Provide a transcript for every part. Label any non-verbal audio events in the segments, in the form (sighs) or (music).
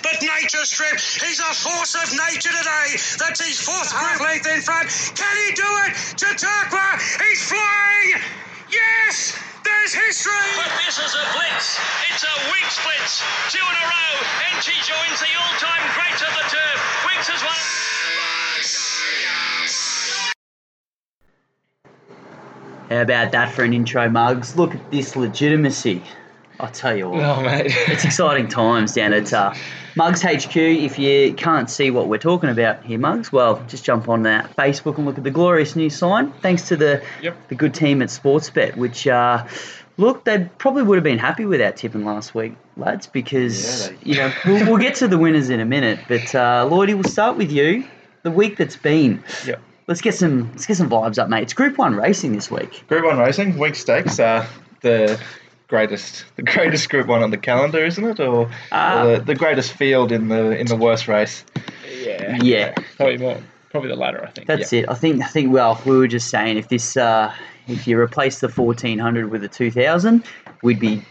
but nature strip. He's a force of nature today. That's his fourth group length in front. Can he do it? Chautauqua, he's flying. Yes, there's history. But this is a blitz. It's a Winx blitz. Two in a row, and she joins the all-time greats of the turf. Winx has won. How about that for an intro, Mugs? Look at this legitimacy. I'll tell you what. Oh, mate. It's exciting times down at uh, Mugs HQ. If you can't see what we're talking about here, Mugs, well, just jump on that Facebook and look at the glorious new sign. Thanks to the Yep. the good team at Sportsbet, which uh, look, they probably would have been happy with our tipping last week, lads, because Yeah, you know we'll, we'll get to the winners in a minute. But uh, Lloydie, we'll start with you. The week that's been. Yep. Let's get some let's get some vibes up, mate. It's Group One racing this week. Group One racing, week Stakes, uh, the greatest, the greatest Group One on the calendar, isn't it? Or, Ah. or the, the greatest field in the in the worst race. Yeah. Yeah. Probably more. Probably the latter, I think. That's it. I think. I think. Well, we were just saying if this, uh, if you replace the fourteen hundred with a two thousand, we'd be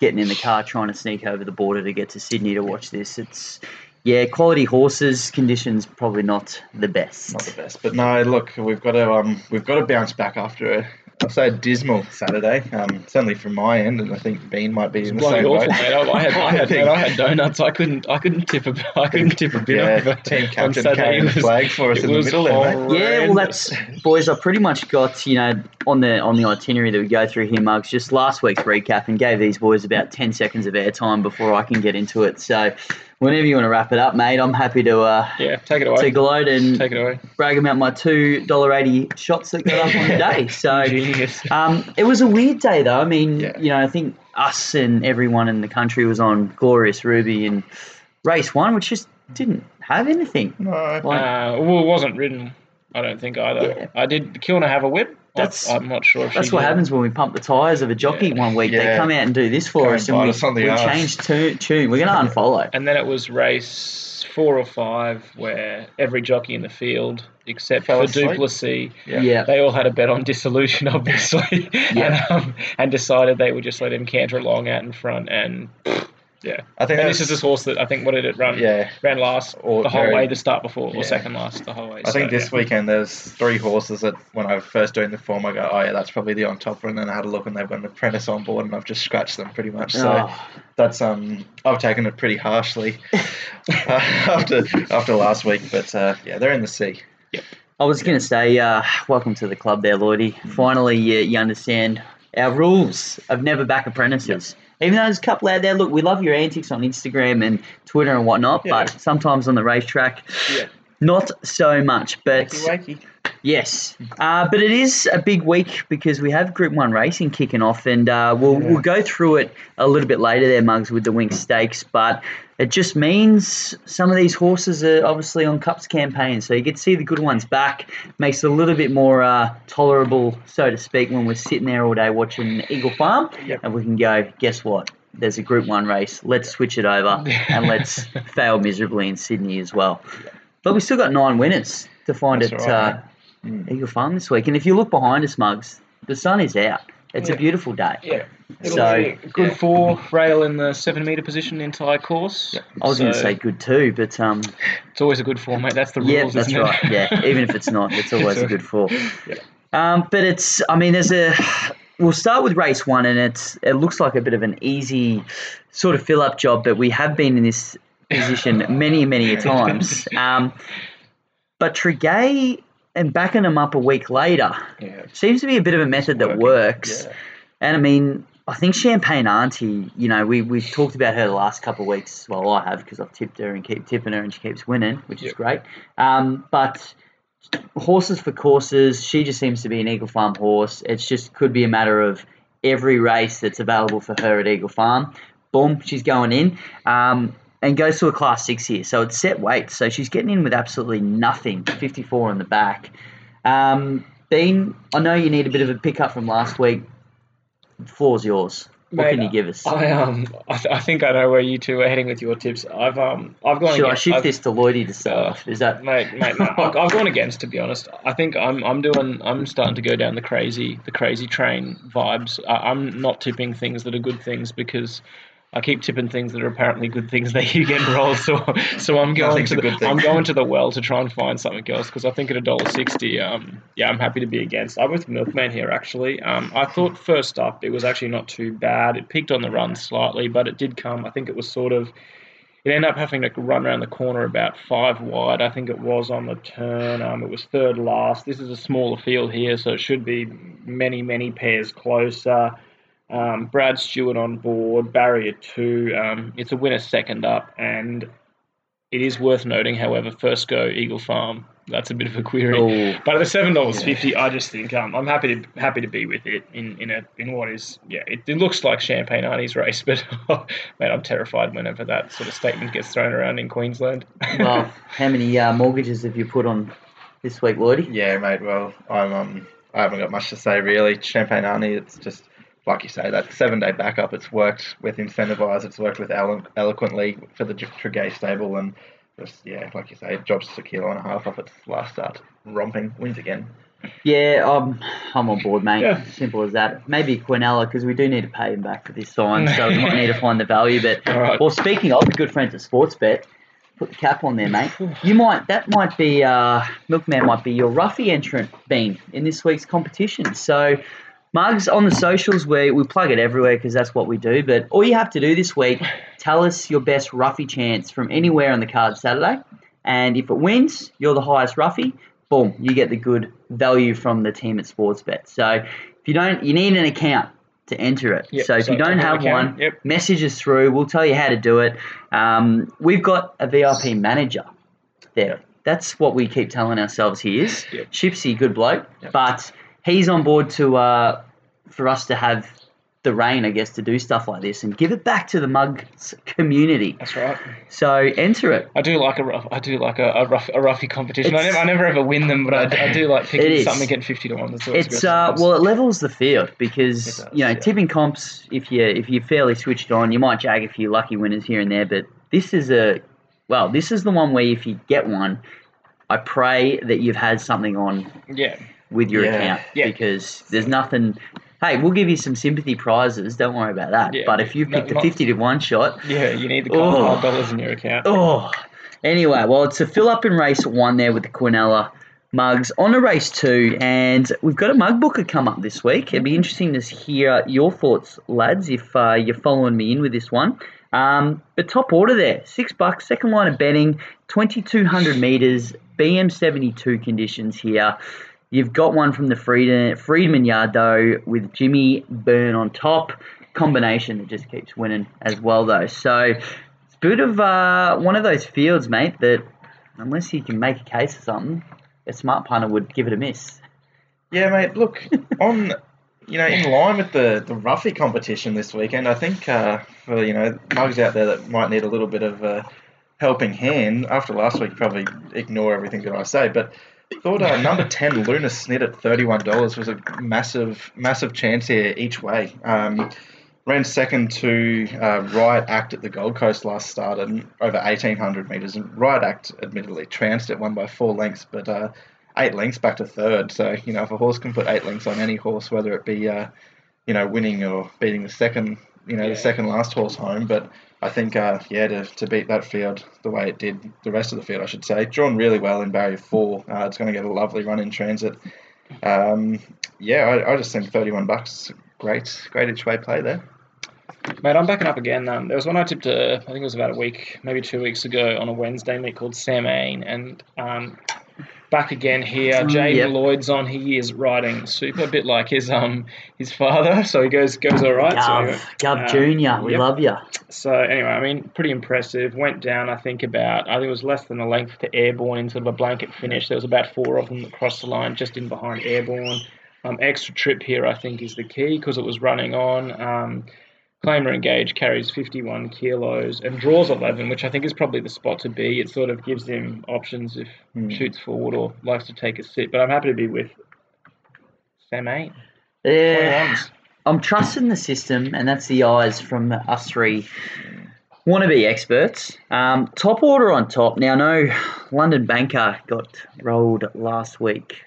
getting in the car trying to sneak over the border to get to Sydney to watch this. It's yeah, quality horses, conditions probably not the best. Not the best, but no. Look, we've got to um, we've got to bounce back after a. I'll say a dismal Saturday. Um, certainly from my end, and I think Bean might be in the same awful, boat. mate. I, I had, I had, think- mate, I had donuts. I couldn't, I couldn't tip a, I couldn't tip a bit Yeah, over. team captain Saturday. carrying It the flag for us in the was middle there, mate. Yeah, well, that's boys. I pretty much got you know on the on the itinerary that we go through here, Mugs. Just last week's recap and gave these boys about ten seconds of airtime before I can get into it. So, whenever you want to wrap it up, mate, I'm happy to uh, yeah. Take it away. to gloat and Take it away. brag about my two dollar eighty shots that got up on the day. (laughs) So Genius. um, it was a weird day though. I mean, Yeah. you know, I think us and everyone in the country was on Glorious Ruby and race one, which just didn't have anything. No, Like, Uh, well, it wasn't ridden. I don't think either. Yeah. I did Kilner have a whip? I- That's- I'm not sure. If that's what did. happens when we pump the tyres of a jockey Yeah. one week. They come out and do this for Come us, and and we, us we change tu- tune. We're going to unfollow. And then it was race four or five where every jockey in the field, except Fell for asleep. Duplessis, Yeah. Yeah. they all had a bet on dissolution, (laughs) obviously, Yeah. and, um, and decided they would just let him canter along out in front. And yeah, I think and this is this horse that I think what did it run? Yeah. ran last Or the whole very- way the start before, yeah. or second last the whole way. I think so, this yeah. weekend there's three horses that when I was first doing the form, I go, oh yeah, that's probably the on top one. and then I had a look and they've got an apprentice on board, and I've just scratched them pretty much. So Oh. that's um, I've taken it pretty harshly uh, (laughs) (laughs) after after last week, but uh, yeah, they're in the sea. Yep. I was going to say, uh, welcome to the club there, Lloydie. Finally, you, you understand our rules of never back apprentices. Even though there's a couple out there, look, we love your antics on Instagram and Twitter and whatnot, Yeah. but sometimes on the racetrack, Yeah. not so much. But Wakey, wakey. yes, uh, but it is a big week because we have Group One racing kicking off, and uh, we'll we'll go through it a little bit later there, Mugs, with the Winx Stakes. But it just means some of these horses are obviously on Cups campaigns, so you get to see the good ones back. Makes it a little bit more uh, tolerable, so to speak, when we're sitting there all day watching Eagle Farm, Yep. and we can go, guess what? There's a Group One race. Let's switch it over (laughs) and let's fail miserably in Sydney as well. But we still got nine winners to find That's at right, uh. Mm. Eagle Farm this week. And if you look behind us, Mugs, the sun is out. It's a beautiful day. Yeah. It'll So- be a good four rail in the seven metre position the entire course. I was going to say good too, but um, it's always a good four, mate. That's the rules. yeah, that's isn't it? right. Yeah, (laughs) even if it's not, it's always a good four. Yeah. Um, but it's, I mean, there's a. We'll start with race one, and it's it looks like a bit of an easy sort of fill up job, but we have been in this position many, many times. (laughs) Um, but Tregay and backing them up a week later Yeah. seems to be a bit of a method that working. works. Yeah. And I mean, I think Champagne Auntie, you know, we, we've talked about her the last couple of weeks. Well, I have because I've tipped her and keep tipping her and she keeps winning, which is great. Um, but horses for courses, she just seems to be an Eagle Farm horse. It's just could be a matter of every race that's available for her at Eagle Farm. Boom, she's going in. Um, and goes to a class six here. So it's set weight. So she's getting in with absolutely nothing. 54 on the back. Um, Bean, I know you need a bit of a pickup from last week. The floor's yours. What Mate, can you give us? I um, I, th- I think I know where you two are heading with your tips. I've um, I've gone. Should I against- shift I've- this to Lloydie to start Uh, off? Is that Mate, mate, no, (laughs) I've, I've gone against. To be honest, I think I'm I'm doing I'm starting to go down the crazy the crazy train vibes. I, I'm not tipping things that are good things because I keep tipping things that are apparently good things that you get rolled. So so I'm going Nothing's to the, good. I'm going to the well to try and find something else because I think at a dollar sixty, um, yeah, I'm happy to be against. I'm with Milkman here actually. Um, I thought first up it was actually not too bad. It peaked on the run slightly, but it did come. I think it was sort of. It ended up having to run around the corner about five wide. I think it was on the turn. Um, it was third last. This is a smaller field here, so it should be many, many pairs closer. Um, Brad Stewart on board, barrier two. Um, it's a winner second up, and it is worth noting, however, first go Eagle Farm. That's a bit of a query. Oh. But at the seven dollars fifty, I just think um, I'm happy to happy to be with it in in a in what is yeah it, it looks like Champagne Arnie's race, (laughs) but man, I'm terrified whenever that sort of statement gets thrown around in Queensland. Well, how (laughs) many uh, mortgages have you put on this week, Lloydie? Yeah, mate. Well, I'm um, I haven't got much to say really. Champagne Arnie, it's just like you say that seven day backup. It's worked with Incentivize. It's worked with elo- eloquently for the Tregay stable, and just yeah, like you say, it drops a kilo and a half off its last start. Romping wins again. Yeah, I'm, I'm on board, mate. Yeah. Simple as that. Maybe Quinella, because we do need to pay him back for this sign, so we might need to find the value. But (laughs) All right. well, speaking of the good friends at Sportsbet, put the cap on there, mate. You might that might be uh, Milkman might be your roughy entrant bean in this week's competition. So. Mugs on the socials where we plug it everywhere because that's what we do. But all you have to do this week, tell us your best roughy chance from anywhere on the card Saturday, and if it wins, you're the highest roughy. Boom, you get the good value from the team at Sportsbet. So if you don't, you need an account to enter it. Yep, so if so you don't have account, one, yep. message us through. We'll tell you how to do it. Um, we've got a VIP manager there. That's what we keep telling ourselves he is. Yep. Shipsy, good bloke, but he's on board to uh, for us to have the reign, I guess, to do stuff like this and give it back to the mugs community. That's right. So enter it. I do like a rough. I do like a, a rough a roughy competition. I never, I never ever win them, but I, I do like picking is. something getting fifty to one. That's It's good. uh, well, it levels the field because does, you know yeah. tipping comps. If you if you're fairly switched on, you might jag a few lucky winners here and there. But this is a well, this is the one where if you get one, I pray that you've had something on yeah. With your Yeah. account Yeah. because there's nothing. Hey, we'll give you some sympathy prizes. Don't worry about that. Yeah, but if you've no, picked a fifty to one shot, Yeah, you need the Oh. cold hard dollars in your account. Oh, anyway, well, it's a fill up in race one there with the Quinella mugs on to race two, and we've got a mug booker come up this week. It'd be interesting to hear your thoughts, lads, if uh, you're following me in with this one. Um, but top order there, six bucks, second line of betting, 2200 meters, BM72 conditions here. You've got one from the Friedman, Friedman though with Jimmy Byrne on top. Combination that just keeps winning as well, though. So it's a bit of uh, one of those fields, mate, that unless you can make a case of something, a smart punter would give it a miss. Yeah, mate. Look, (laughs) on you know, in line with the the roughy competition this weekend, I think uh, for you know mugs out there that might need a little bit of a helping hand after last week, probably ignore everything that I say. But thought uh, number ten Luna Snit at thirty one dollars was a massive massive chance here each way. Um, ran second to uh, Riot Act at the Gold Coast last start and over 1800 metres. And Riot Act, admittedly, trounced it, won by four lengths, but uh, eight lengths back to third. So, you know, if a horse can put eight lengths on any horse, whether it be, uh, you know, winning or beating the second, you know, Yeah. the second last horse home. But I think, uh, yeah, to, to beat that field the way it did, the rest of the field, I should say, drawn really well in barrier four. Uh, it's going to get a lovely run in transit. Um, yeah, I, I just think 31 bucks, great, great each way play there. Mate, I'm backing up again. Um, there was one I tipped, uh, I think it was about a week, maybe two weeks ago on a Wednesday meet called Sam Ain. And um, back again here. Mm, Jaden yep. Lloyd's on. He is riding super, a bit like his um his father. So he goes goes all right. Gov, so, Gov uh, Junior, we yep. love you. So anyway, I mean, pretty impressive. Went down, I think about, I think it was less than a length to Airborne in sort of a blanket finish. There was about four of them that crossed the line just in behind Airborne. Um, extra trip here, I think, is the key because it was running on. Um, Claimer Engage carries 51 kilos and draws 11, which I think is probably the spot to be. It sort of gives him options if Hmm. shoots forward or likes to take a sit. But I'm happy to be with Sam 8. Yeah. I'm trusting the system, and that's the eyes from us three wannabe experts. Um, top order on top. Now, no, London Banker got rolled last week.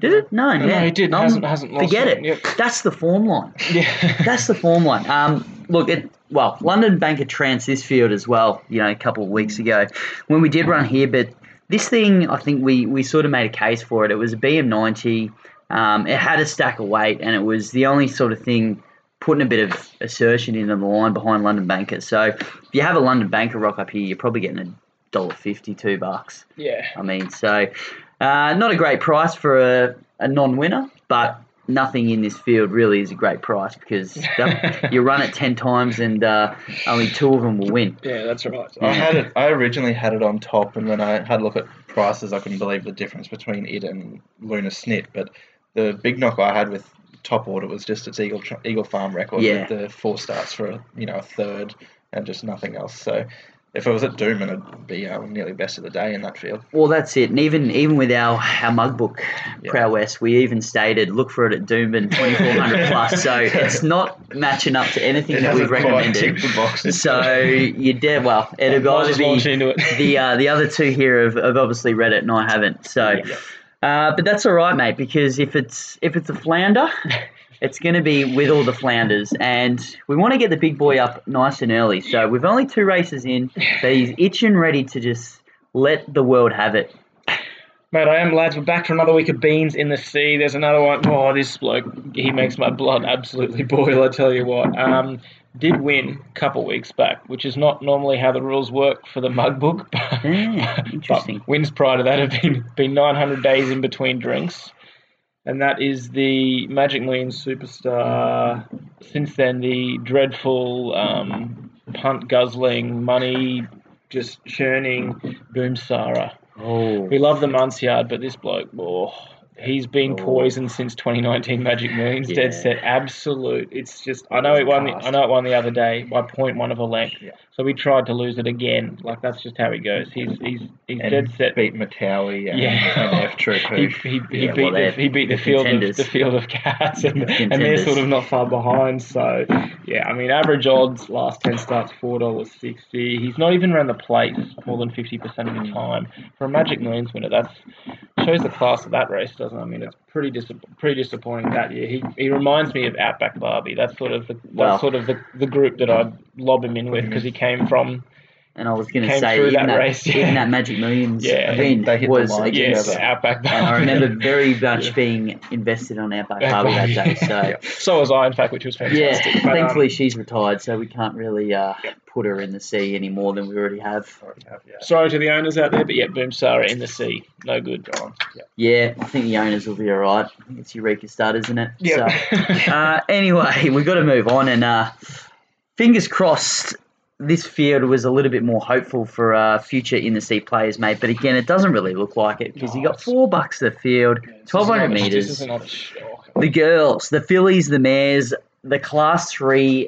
Did it? No, No, yeah. he did. No, Hasn't- hasn't lost Forget it. Yep. That's the form line. (laughs) Yeah. That's the form line. Um, look, it well, London Banker trounced this field as well. You know, a couple of weeks ago when we did run here, but this thing, I think we we sort of made a case for it. It was a BM90. Um, it had a stack of weight, and it was the only sort of thing putting a bit of assertion into the line behind London Banker. So if you have a London Banker rock up here, you're probably getting a dollar fifty, two bucks. Yeah. I mean, so uh, not a great price for a, a non-winner, but nothing in this field really is a great price because (laughs) that- you run it ten times and uh, only two of them will win. Yeah, that's right. I had it. I originally had it on top, and when I had a look at prices, I couldn't believe the difference between it and Luna Snit. But the big knock I had with top order was just its Eagle Eagle Farm record Yeah. with the four starts for you know a third and just nothing else. So if it was at Doom, and it'd be uh, nearly best of the day in that field. Well, that's it. And even even with our our mug book prowess, we even stated look for it at Doomben twenty four hundred plus. So (laughs) it's not matching up to anything It that we've recommended. So you're dead. Well, (laughs) it'll Might either as well be into it. the uh, the other two here have, have obviously read it and I haven't. So, uh, but that's all right, mate. Because if it's if it's a flounder, it's going to be with all the flounders, and we want to get the big boy up nice and early. So we've only two races in, but he's itching ready to just let the world have it. Mate, I am, lads. We're back for another week of beans in the sea. There's another one. Oh, this bloke, he makes my blood absolutely (laughs) boil, I tell you what. Um, did win a couple weeks back, which is not normally how the rules work for the mug book. (laughs) But, Yeah, interesting. wins prior to that have been, been 900 days in between drinks. And that is the Magic Millions superstar. Since then, the dreadful um, punt guzzling, money just churning Boomsara. Oh, We love the Muncyard, but this bloke, oh, he's been Oh. poisoned since 2019 Magic Millions. Yeah. Dead set, absolute. It's just I know it won. The, I know it won the other day by point one of a length. Yeah. So we tried to lose it again. Like that's just how he goes. He's he's he's and dead set. beat Matawi and, Yeah. and F Troop. (laughs) He, he, he Yeah, beat well, the, he beat the the field of the field of cats and, and they're sort of not far behind. So yeah, I mean average odds last ten starts four dollars sixty. He's not even around the place more than fifty percent of the hmm. time for a Magic Millions winner. That's shows the class of that race, doesn't it? I mean it's pretty dis- pretty disappointing that year. He he reminds me of Outback Barbie. That's sort of the that's sort of the, the group that I'd lob him in with because he came from and I was going to say even that that, race, yeah. even that Magic Millions Yeah, win they hit the was line against. yes together. Outback Barbie. And I remember (laughs) very much Yeah. being invested on Outback Outback Barbie that day. So (laughs) Yeah. So was I, in fact, which was Yeah, fantastic. But, um, thankfully she's retired, so we can't really uh, put her in the sea any more than we already have. Already have, sorry to the owners out there, but yeah, Boomsara in the sea, no good. Go on. Yeah. Yeah, I think the owners will be all right. I think it's Eureka Stud, isn't it? Yeah. So, uh, anyway, (laughs) we've got to move on, and uh, fingers crossed. This field was a little bit more hopeful for uh, future in the sea players, mate. But again, it doesn't really look like it because you No, got four bucks the field, twelve hundred meters. This is another shock. the girls, the fillies, the mares, the class three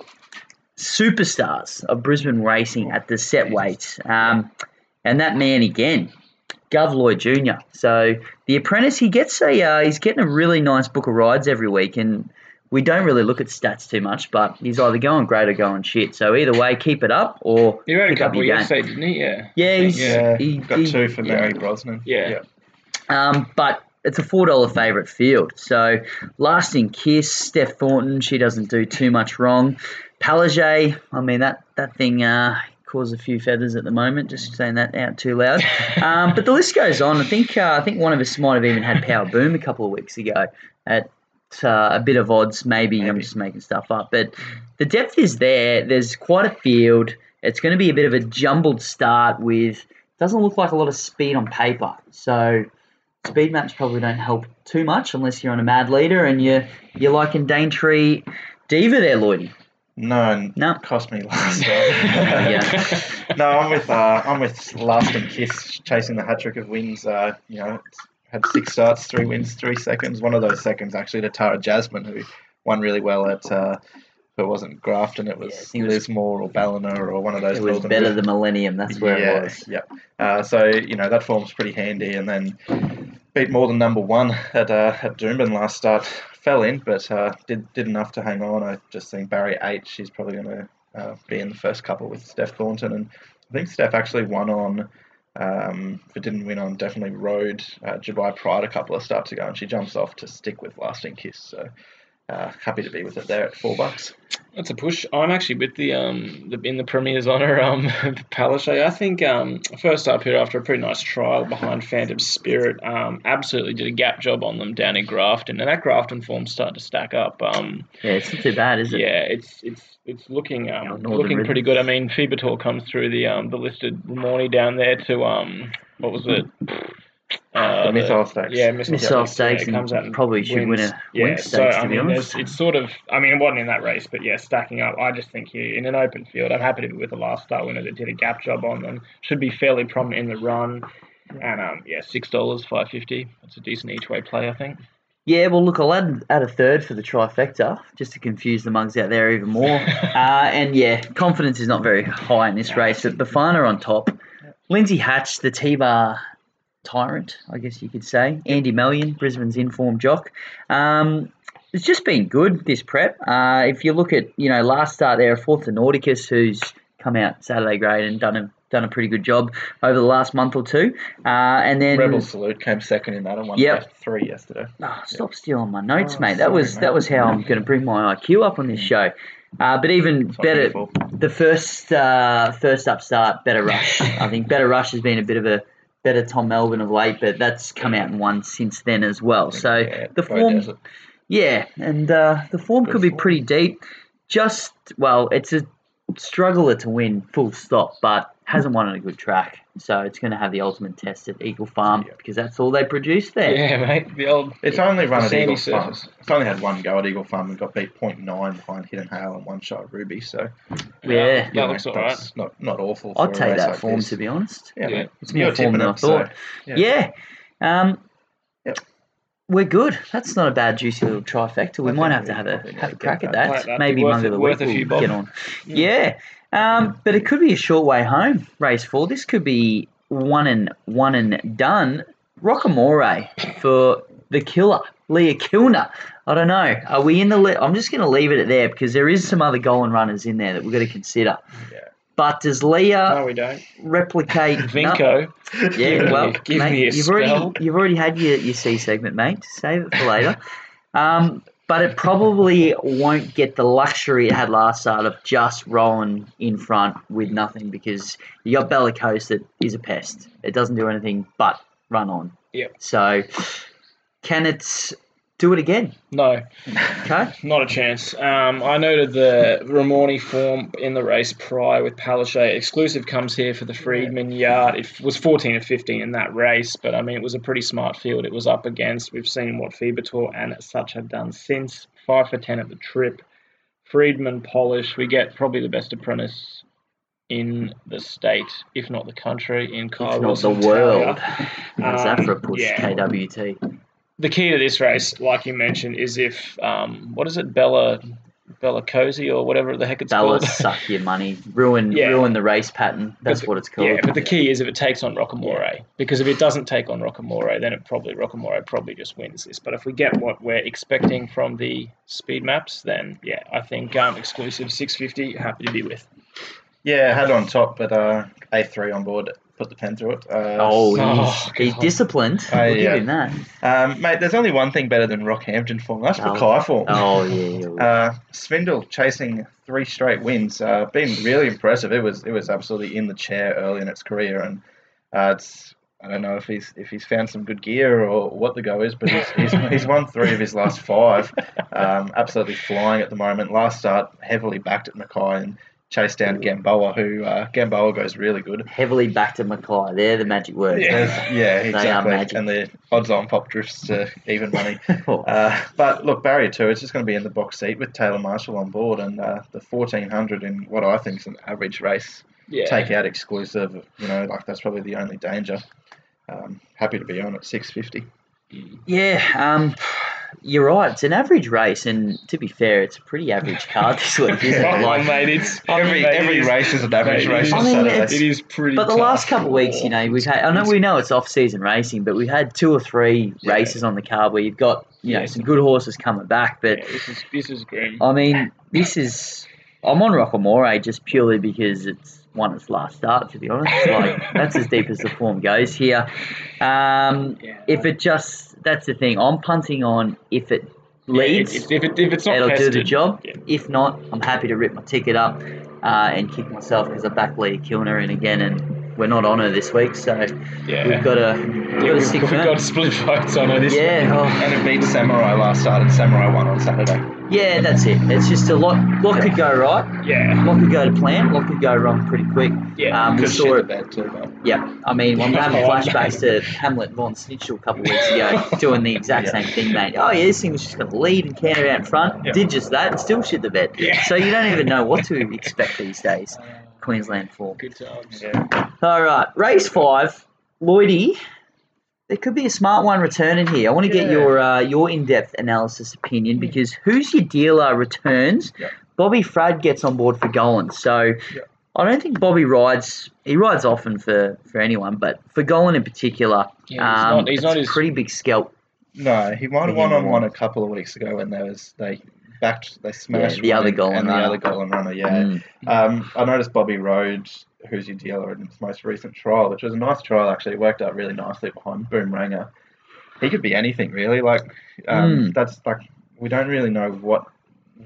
superstars of Brisbane racing at the set weight. Um, and that man again, Gov Lloyd Jr. So the apprentice, he gets a, uh, he's getting a really nice book of rides every week, and we don't really look at stats too much, but he's either going great or going shit. So either way, keep it up or He had a couple your game. yesterday, didn't he? Yeah. Yeah, he's, Yeah, he, got he- two for yeah. Mary Brosnan. Yeah. Um, but it's a four dollar favourite field. So lasting kiss, Steph Thornton, she doesn't do too much wrong. Palage, I mean that that thing uh, caused a few feathers at the moment. Just saying that out too loud. (laughs) Um, but the list goes on. I think uh, I think one of us might have even had Power Boom a couple of weeks ago at uh, a bit of odds. Maybe, I'm just making stuff up, but the depth is there. There's quite a field. It's going to be a bit of a jumbled start with. Doesn't look like a lot of speed on paper. So speed maps probably don't help too much unless you're on a mad leader and you're you're liking Daintree Diva there, Lloydie. No, and No. cost me last. (laughs) Yeah. (laughs) no, I'm with uh, I'm with Lasting Kiss chasing the hat trick of wins. Uh, you know, it's had six starts, three wins, three seconds. One of those seconds actually to Tara Jasmine, who won really well at. Uh, if it wasn't Grafton, it was Yeah, I think it was- Lismore or Ballina or one of those. It was better than Millennium, that's where yeah, it was. Yeah. Uh, so you know that form's pretty handy, and then beat more than number one at uh, at Doomben last start. Fell in, but uh, did did enough to hang on. I just think Barry eight. She's probably going to uh, be in the first couple with Steph Thornton, and I think Steph actually won on. Um, if it didn't win on, definitely rode uh, Pride a couple of starts ago, and she jumps off to stick with Lasting Kiss. So uh, happy to be with it there at four bucks. That's a push. I'm actually with the um the, in the Premier's honour um (laughs) Palaszczuk. I think um first up here after a pretty nice trial behind Phantom Spirit, um absolutely did a gap job on them down in Grafton, and that Grafton form started to stack up. Um Yeah, it's not too bad, is it? yeah, it's it's it's looking um Northern looking Rhythm. pretty good. I mean, Fibator comes through the um the listed Ramornie down there to um what was it? Uh, The Missile Stakes. Yeah, Missile, Missile Stakes. Stakes yeah, comes out and probably should win a Yeah, win so stakes, I to be mean, honest. it's sort of. I mean, it wasn't in that race, but yeah, stacking up. I just think here in an open field, I'm happy to be with the last start winner that did a gap job on them. Should be fairly prominent in the run, and um, yeah, six dollars, five fifty. That's a decent each way play, I think. Yeah, well, look, I'll add, add a third for the trifecta just to confuse the mugs out there even more. (laughs) uh, and yeah, confidence is not very high in this race, but Bafana on top. Lindsay Hatch, the T bar tyrant, I guess you could say. Andy Mallyon, Brisbane's informed jock. Um, it's just been good this prep. Uh, if you look at you know last start there, fourth to Nauticus, who's come out Saturday grade and done a done a pretty good job over the last month or two. Uh, and then Rebel Salute came second in that and won Yep. three yesterday. Oh, stop stealing my notes, Oh, mate. That sorry, was mate. that was how I'm going to bring my IQ up on this show. Uh, but even It's better, the first uh, first up start, better rush. (laughs) I think better rush has been a bit of a better Tom Melbourne of late, but that's come out and won since then as well. So Yeah, the form, yeah, and uh, the form could be pretty deep. Just well, it's a struggler to win, full stop, but hasn't won on a good track. So it's going to have the ultimate test at Eagle Farm Yeah. because that's all they produce there. Yeah, mate. The old. It's only run at sandy Eagle Farm. It's only had one go at Eagle Farm and got beat 0.9 behind Hidden Hail and one shot at Ruby. So Yeah. that looks alright. that's not not awful. I'll for a take race that like form this. to be honest. Yeah, Yeah. It's more form than I it, so, thought. yeah. Yeah. Um, Yep. We're good. That's not a bad juicy little trifecta. We I might think have to have a have a crack at that. that. Maybe be worth mug it- of the week a few will get bob. on. Yeah. Um, but it could be a short way home. Race four. This could be one and one and done. Rockamore for the killer, Leah Kilner. I don't know. Are we in the? Le- I'm just going to leave it at there because there is some other Gollan runners in there that we've got to consider. Yeah. But does Leah No, we don't. replicate (laughs) No. Vinco. Yeah, well, Give mate, me a you've spell. already you've already had your, your C segment, mate. Save it for later. (laughs) Um, but it probably won't get the luxury it had last start of just rolling in front with nothing because you got Bellicose that is a pest. It doesn't do anything but run on. Yep. So can it do it again? No, Okay. not a chance. Um, I noted the Ramornie form in the race prior with Palaszczuk. Exclusive comes here for the Friedman yard. It was 14 and 15 in that race, but I mean, it was a pretty smart field it was up against. We've seen what Fibator and such have done since. 5 for 10 at the trip. Friedman polish. We get probably the best apprentice in the state, if not the country, in Kyle If not the world. Talia. How's that Um, for a push, yeah. KWT? The key to this race, like you mentioned, is if um, what is it, Bella, Bella Cozy or whatever the heck it's Bella called. suck your money, ruin (laughs) Yeah. ruin the race pattern. That's But what it's called. Yeah, but the key is if it takes on Rockamore, because if it doesn't take on Rockamore, then it probably Rockamore probably just wins this. But if we get what we're expecting from the speed maps, then yeah, I think um, exclusive 650, happy to be with. Yeah, had on top, but uh, A3 on board, put the pen through it. Uh, Oh, Oh, he's, he's disciplined. Oh, we'll yeah. give him that. Um, mate, there's only one thing better than Rockhampton form. That's Oh. Mackay form. Oh yeah. yeah. (laughs) Uh, Swindle chasing three straight wins. Uh, been really impressive. It was it was absolutely in the chair early in its career, and uh, it's I don't know if he's if he's found some good gear or what the go is, but he's he's, (laughs) he's won three of his last five. Um, absolutely flying at the moment. Last start heavily backed at Mackay and chased down Gamboa, who uh, Gamboa goes really good. Heavily back to Mackay. They're the magic words. Yeah. There's- yeah, are exactly. magic. And the odds on pop drifts to even money. (laughs) Uh, but look, barrier two, it's just going to be in the box seat with Taylor Marshall on board, and uh, the fourteen hundred in what I think is an average race. Yeah, Take out exclusive, you know, like that's probably the only danger. Um, happy to be on at six fifty. yeah. Um, you're right. It's an average race, and to be fair, it's a pretty average card (laughs) this week, isn't Come it? Like, mate, it's Every mate, every it is- race is an average mate, race is- on I mean, Saturday. it's- It is pretty. but the tough. last couple of weeks, you know, we've had. I know we know it's off-season racing, but we've had two or three Yeah. races on the card where you've got, you know, Yeah. some good horses coming back. But Yeah, this is this is grim. I mean, this is. I'm on Rockamore just purely because it's won its last start. To be honest, like that's as deep as the form goes here. Um, Yeah. if it just that's the thing. I'm punting on if it leads, if, if, it, if it's not it'll pested, do the job. yeah. If not, I'm happy to rip my ticket up uh, and kick myself because I back Leah Kilner in again, and we're not on her this week, so Yeah. we've got a we've Yeah, got to we've, we've firm. got split votes on it this Yeah, oh, And it beat Samurai last start, and Samurai won on Saturday. yeah, that's it. It's just a lot. Lot could go right. Yeah. Lot could go to plan. Lot could go wrong pretty quick. Yeah. Um, we saw it. bed too, but Yeah, I mean, I'm having flashbacks to Hamlet Von Snitchell a couple of weeks ago (laughs) doing the exact Yeah. same thing, mate. Oh, yeah, this thing was just going to lead and canter out in front. Yeah. Did just that and still shit the bed. Yeah. So you don't even know what to expect these days. Queensland form. Good times. yeah. All right, race five, Lloydie. There could be a smart one returning here. I want to get your uh, your in depth analysis opinion because who's your dealer returns. Yeah. Bobby Frad gets on board for Gollan. So Yeah. I don't think Bobby rides. He rides often for, for anyone, but for Gollan in particular, Yeah, he's um, not- he's it's not a his- pretty big scalp. No, he might have won on one one. a couple of weeks ago when there was they backed they smashed the other Gollan the runner. other Gollan runner. Yeah. Mm. Um, I noticed Bobby Rhodes, who's your dealer in his most recent trial, which was a nice trial actually. It worked out really nicely behind Boomerang. He could be anything really. Like um, Mm. that's like we don't really know what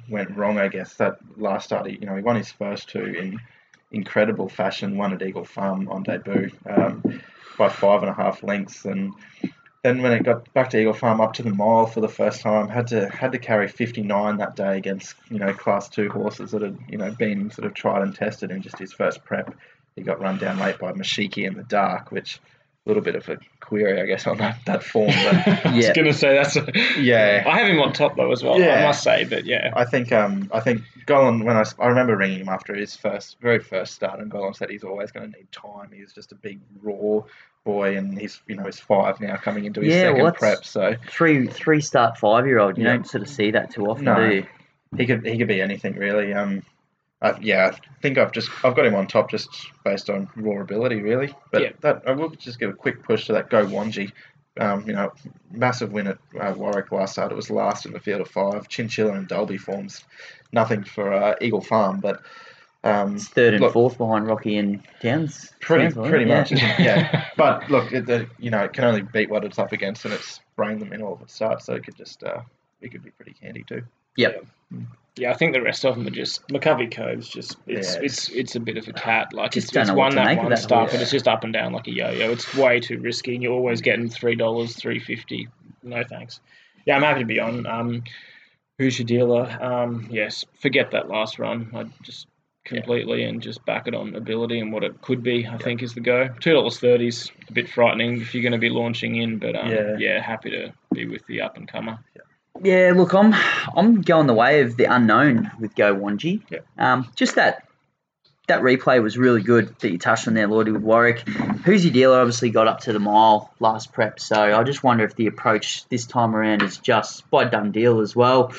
went wrong. I guess that last start, you know, he won his first two in incredible fashion. Won at Eagle Farm on debut um, by five and a half lengths, and then when it got back to Eagle Farm up to the mile for the first time, had to had to carry 59 that day against you know class two horses that had you know been sort of tried and tested in just his first prep. He got run down late by Mashiki in the dark, which little bit of a query I guess on that, that form, but (laughs) I was gonna say that's. A, Yeah. I have him on top though as well. Yeah. I must say, but yeah. I think um I think Gollan when I, I remember ringing him after his first very first start and Gollan said he's always going to need time. He's just a big raw boy and he's you know he's five now coming into his Yeah, second well, prep so Three three start five year old. You Yeah. don't sort of see that too often, No. do you? he could he could be anything really. Um, I, yeah, I think I've just I've got him on top just based on raw ability really. But Yeah. that I will just give a quick push to that Go Wanji. Um, you know, massive win at uh, Warwick last start. It was last in the field of five. Chinchilla and Dalby forms nothing for uh, Eagle Farm, but um, It's third and look, fourth behind Rocky and Towns. Pretty, Townsville, pretty yeah. much, isn't it? yeah. (laughs) But look, it, the, you know, it can only beat what it's up against, and it's spraying them in all of its starts, so it could just, uh, it could be pretty handy too. Yep. Yeah, I think the rest of them are just McCovey Cove's just it's Yeah, it's it's a bit of a cat. Like Just it's, it's won that one that horse. but it's just up and down like a yo-yo. It's way too risky, and you're always getting three dollars, three fifty. No thanks. Yeah, I'm happy to be on. Um, who's your dealer? Um, yes, forget that last run. I just completely and just back it on ability and what it could be. I think is the go. Two dollars thirty's a bit frightening if you're going to be launching in, but um, Yeah. yeah, happy to be with the up and comer. Yeah, look, I'm I'm going the way of the unknown with Go Wanji. Yeah. Um, just that that replay was really good that you touched on there, Lordy, with Warwick. Who's your dealer? Obviously got up to the mile last prep, so I just wonder if the approach this time around is just by done deal as well.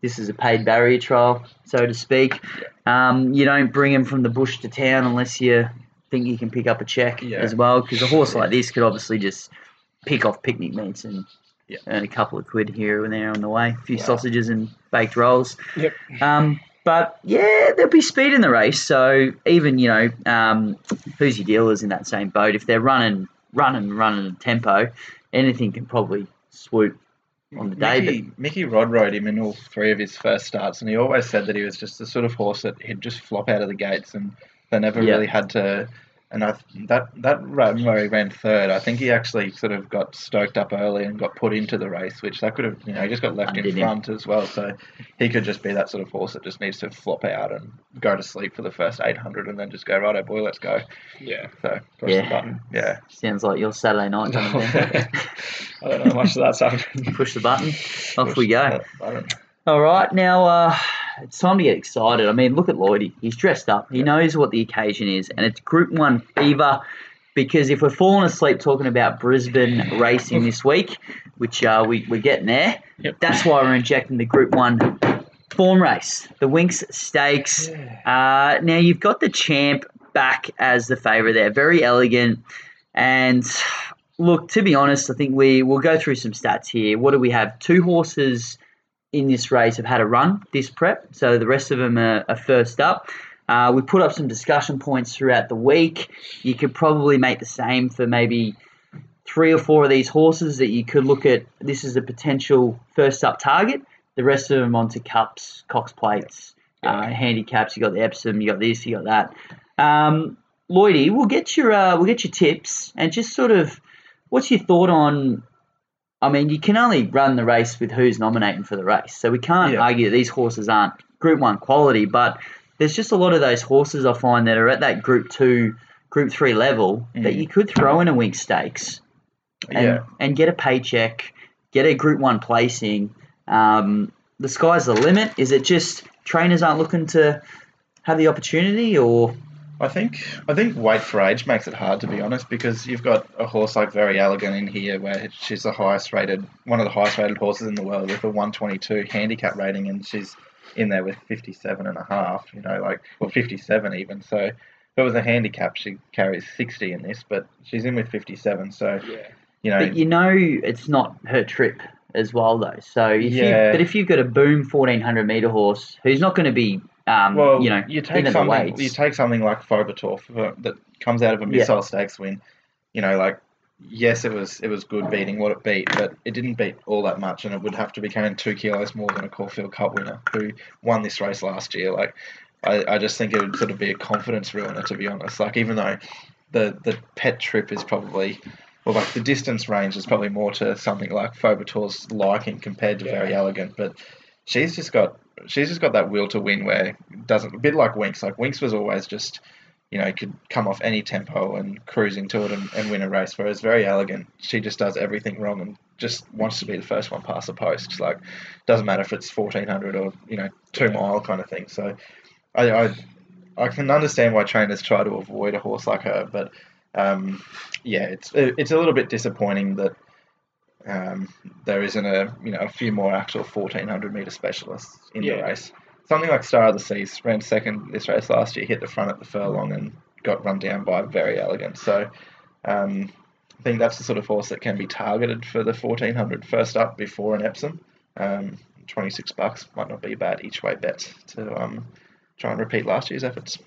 This is a paid barrier trial, so to speak. Um, you don't bring him from the bush to town unless you think you can pick up a check Yeah. as well, because a horse like this could obviously just pick off picnic meats and Yeah. earn a couple of quid here and there on the way. A few Wow. sausages and baked rolls. Yep. Um, but yeah, there'll be speed in the race. So even you know, um, who's your dealers in that same boat? If they're running, running, running a tempo, anything can probably swoop on the day. Mickey, Mickey Rod rode him in all three of his first starts, and he always said that he was just the sort of horse that he'd just flop out of the gates, and they never Yeah. really had to. And I, that that run where he ran third, I think he actually sort of got stoked up early and got put into the race, which that could have, you know, he just got left in Undid him. front as well. So he could just be that sort of horse that just needs to flop out and go to sleep for the first 800 and then just go, right, oh boy, let's go. Yeah. So, Press Yeah. the button. yeah. Sounds like your Saturday night, Jonathan. (laughs) I don't know how much of that's happening. Push the button, off we go. I don't, All right, now uh, it's time to get excited. I mean, look at Lloydie. He's dressed up. He knows what the occasion is, and it's Group One fever. Because if we're falling asleep talking about Brisbane racing this week, which uh, we, we're getting there, Yep. that's why we're injecting the Group One form race, the Winx Stakes. Uh, now you've got the champ back as the favourite there, Verry Elleegant. And look, to be honest, I think we will go through some stats here. What do we have? Two horses in this race have had a run this prep, so the rest of them are, are first up. Uh, we put up some discussion points throughout the week. You could probably make the same for maybe three or four of these horses that you could look at. This is a potential first up target. the rest of them onto cups, Cox plates, uh, handicaps. You got the Epsom, you got this, you got that. Um, Lloydie, we'll get your uh, we'll get your tips and just sort of what's your thought on. I mean, you can only run the race with who's nominating for the race, so we can't Yeah. argue that these horses aren't Group One quality. But there's just a lot of those horses I find that are at that Group Two, Group Three level that Mm. you could throw in a Winx Stakes and, yeah. and get a paycheck, get a Group One placing. Um, the sky's the limit. Is it just trainers aren't looking to have the opportunity, or I think I think weight for age makes it hard to be honest because you've got a horse like Verry Elleegant in here where she's the highest rated one of the highest rated horses in the world with a 122 handicap rating and she's in there with 57 and a half you know like or 57 even so if it was a handicap she carries 60 in this but she's in with 57 so Yeah. you know but you know it's not her trip as well though. So if you, Yeah. but if you've got a boom 1400 meter horse who's not going to be, um, well you know, you take something weights. you take something like Fobertor that comes out of a Yeah. missile stakes win you know like yes, it was it was good beating what it beat, but it didn't beat all that much, and it would have to be carrying two kilos more than a Caulfield Cup winner who won this race last year. Like, I, I just think it would sort of be a confidence ruiner, to be honest. Like, even though the the pet trip is probably well, like the distance range is probably more to something like Fobertor's liking compared to Verry Elleegant, but she's just got she's just got that will to win where it doesn't a bit like Winx. Like Winx was always just you know, could come off any tempo and cruise into it and, and win a race. Whereas Verry Elleegant, she just does everything wrong and just wants to be the first one past the post. Like, doesn't matter if it's fourteen hundred or you know two mile kind of thing. So, I, I I can understand why trainers try to avoid a horse like her, but um, yeah, it's it's a little bit disappointing that. Um, there isn't a you know a few more actual fourteen hundred meter specialists in the race something like Star of the Seas ran second this race last year, hit the front at the furlong and got run down by Verry Elleegant. So um, I think that's the sort of horse that can be targeted for the 1400 first up before an Epsom. Um, 26 bucks might not be a bad each way bet to um, try and repeat last year's efforts.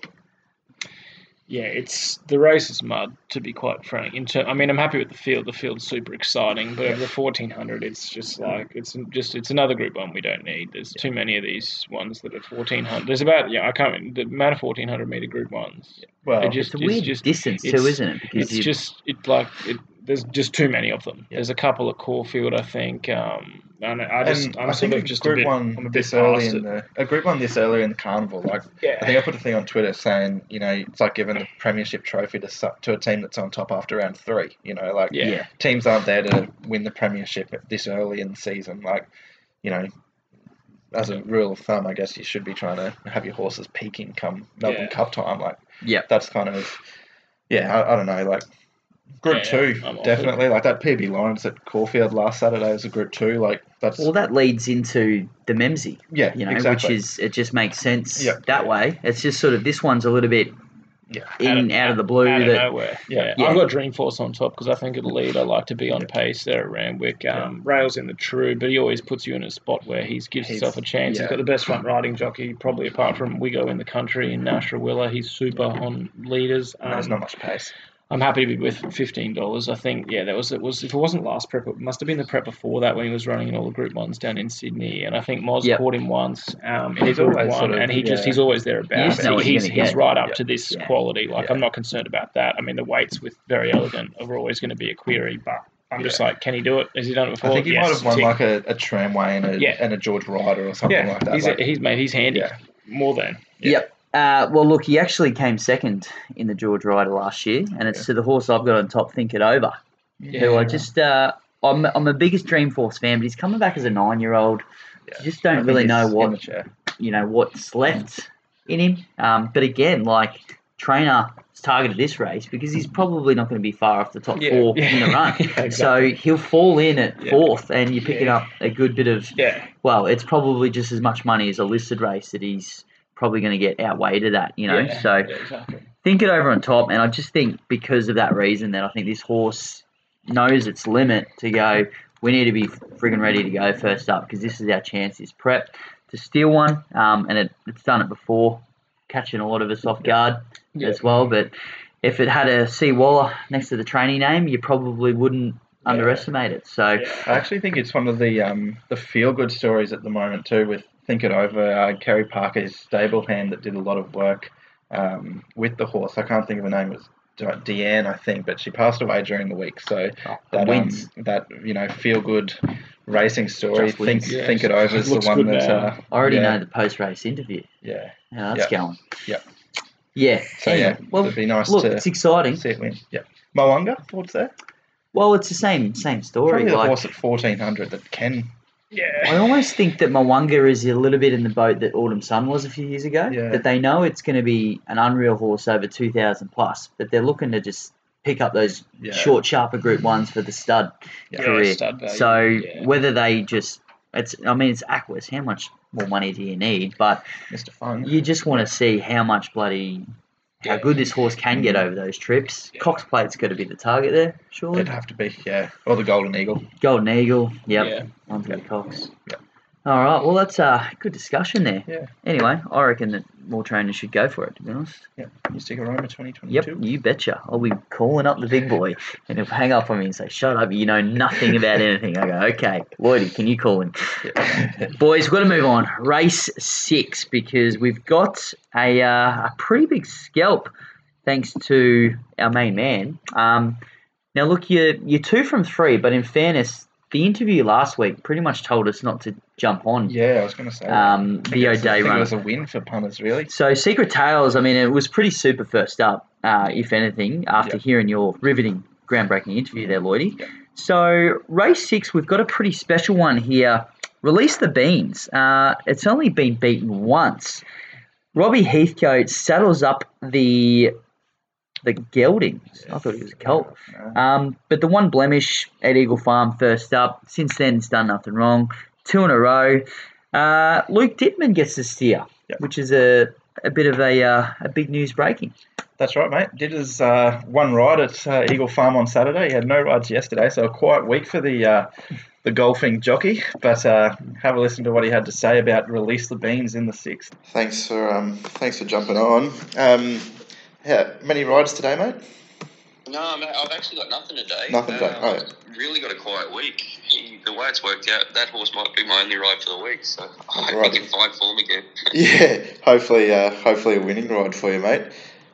Yeah, it's the race is mud to be quite frank. In ter- I mean, I'm happy with the field. The field's super exciting, but over the 1400, it's just like it's just it's another Group One we don't need. There's too many of these ones that are 1400. There's about yeah, I can't remember the amount of 1400 meter Group Ones. Well, It just It's a weird just distance too, isn't it? Because It's you, just it like it. There's just too many of them. Yeah. There's a couple at Caulfield, I think. Um, and I just and I'm I sort think of a just group a bit, one I'm a this early in the a group one this early in the carnival, like Yeah. I think I put a thing on Twitter saying, you know, it's like giving the premiership trophy to to a team that's on top after round three. You know, like Yeah. yeah. teams aren't there to win the premiership this early in the season. Like, you know, as a rule of thumb, I guess you should be trying to have your horses peaking come Melbourne Yeah. Cup time. Like, Yep. that's kind of, yeah, I, I don't know, like. Group Yeah, two, I'm definitely. Like that PB Lawrence at Caulfield last Saturday was a group two. Like that's Well, that leads into the Memsie, yeah, you know, exactly. which is it just makes sense Yeah. that way. It's just sort of this one's a little bit yeah, in out of the blue out of that nowhere. Yeah. Yeah. Yeah. I've got Dreamforce on top because I think it'll lead. I like to be on pace there at Randwick. Um, Rails in the true, but he always puts you in a spot where he gives He's- himself a chance. yeah. He's got the best front riding jockey, probably apart from Wigo in the country in (laughs) Nash Rawiller. He's super on leaders. Um, there's not much pace. I'm happy to be with fifteen dollars. I think yeah, that was it was if it wasn't last prep, it must have been the prep before that when he was running in all the Group Ones down in Sydney. And I think Moz Yep. caught him once. Um, in He's always One, sort of- and he just he's always You thereabouts. just know he's he's right up Yeah. to this Yeah. quality. Like Yeah. I'm not concerned about that. I mean the weights with Verry Elleegant are always going to be a query, but I'm just like, can he do it? Has he done it before? I think he Yes, might have won tick. like a, a tramway and a Yeah. and a George Ryder or something yeah. like that. he's Like, he's made he's handy Yeah. more than Yeah. Yep. Uh, well, look, he actually came second in the George Ryder last year, and it's Yeah. to the horse I've got on top, Think It Over, who I just, uh, I'm, I'm a biggest Dreamforce fan, but he's coming back as a nine-year-old. Yeah. You just don't really know what chair. you know what's left in him. Um, but again, like trainer targeted this race because he's probably not going to be far off the top Yeah. four (laughs) Yeah. in the run. (laughs) Yeah, So he'll fall in at Yeah. fourth, and you're picking Yeah. up a good bit of yeah. well, it's probably just as much money as a listed race that he's probably going to get outweighed at that, you know. yeah. So yeah, exactly. think it over on top, and I just think because of that reason that I think this horse knows its limit to go. We need to be friggin' ready to go first up because this is our chance. This prep to steal one, um, and it, it's done it before, catching a lot of us off guard Yeah. as well. But if it had a C Waller next to the training name, you probably wouldn't underestimate it. So. I actually think it's one of the um, the feel good stories at the moment too. With Think It Over, uh, Kerry Parker's stable hand that did a lot of work um, with the horse. I can't think of her name. It was De- Deanne, I think, but she passed away during the week. So oh, that um, that you know feel good racing story. Just Think. Yeah. Think It Over is the one that. Uh, I already yeah. know the post race interview. yeah. How that's going. Yep. Yeah. So anyway, yeah, well, it'd be nice look, to it's exciting. see it win. Yeah. Moanga, thoughts there? Well, it's the same same story. Probably the Like, horse at fourteen hundred that can. I Yeah. almost think that Mo'unga is a little bit in the boat that Autumn Sun was a few years ago. Yeah. That they know it's going to be an unreal horse over 2,000 plus, but they're looking to just pick up those Yeah. short, sharper group ones for the stud Yeah. career. stud so yeah. whether they just, it's, I mean, it's Aquis. How much more money do you need? But Mr. Fun. you just want to see how much bloody, how good this horse can get mm. over those trips. Yeah. Cox Plate's got to be the target there, surely. It'd have to be, yeah. Or the Golden Eagle. Golden Eagle, yep. Yeah. Onto the Cox. Yep. All right. Well, that's a good discussion there. Yeah. Anyway, I reckon that more trainers should go for it. To be honest. Yeah. Mystic Aroma 2022. Yep. You betcha. I'll be calling up the big boy, and he'll hang up on me and say, "Shut up! You know nothing about anything." I go, "Okay, Lloydie, can you call him?" (laughs) Boys, we've got to move on. Race six because we've got a uh, a pretty big scalp, thanks to our main man. Um, now, look, you're you're two from three, but in fairness, the interview last week pretty much told us not to jump on. Yeah, I was going to say. Um, the it was- I O'Day think run. It was a win for punters, really. So Secret Tales, I mean, it was pretty super first up, uh, if anything, after Yep. hearing your riveting, groundbreaking interview there, Lloydie. Yep. So race six, we've got a pretty special one here. Release the beans. Uh, it's only been beaten once. Robbie Heathcote saddles up the the geldings. I thought he was a colt. Um, but the one blemish at Eagle Farm first up. Since then, it's done nothing wrong. Two in a row. Uh, Luke Dittman gets the steer, Yep. which is a, a bit of a, uh, a big news breaking. That's right, mate. Did his uh, one ride at uh, Eagle Farm on Saturday. He had no rides yesterday, so a quiet week for the uh, the golfing jockey. But uh, have a listen to what he had to say about release the beans in the sixth. Thanks for um, thanks for jumping on. Um, yeah, many rides today, mate. No, mate, I've actually got nothing today. Nothing today, oh. Really got a quiet week. He, the way it's worked out, that horse might be my only ride for the week. So (laughs) I hope Right. he can find form again. (laughs) Yeah, hopefully, uh, hopefully a winning ride for you, mate.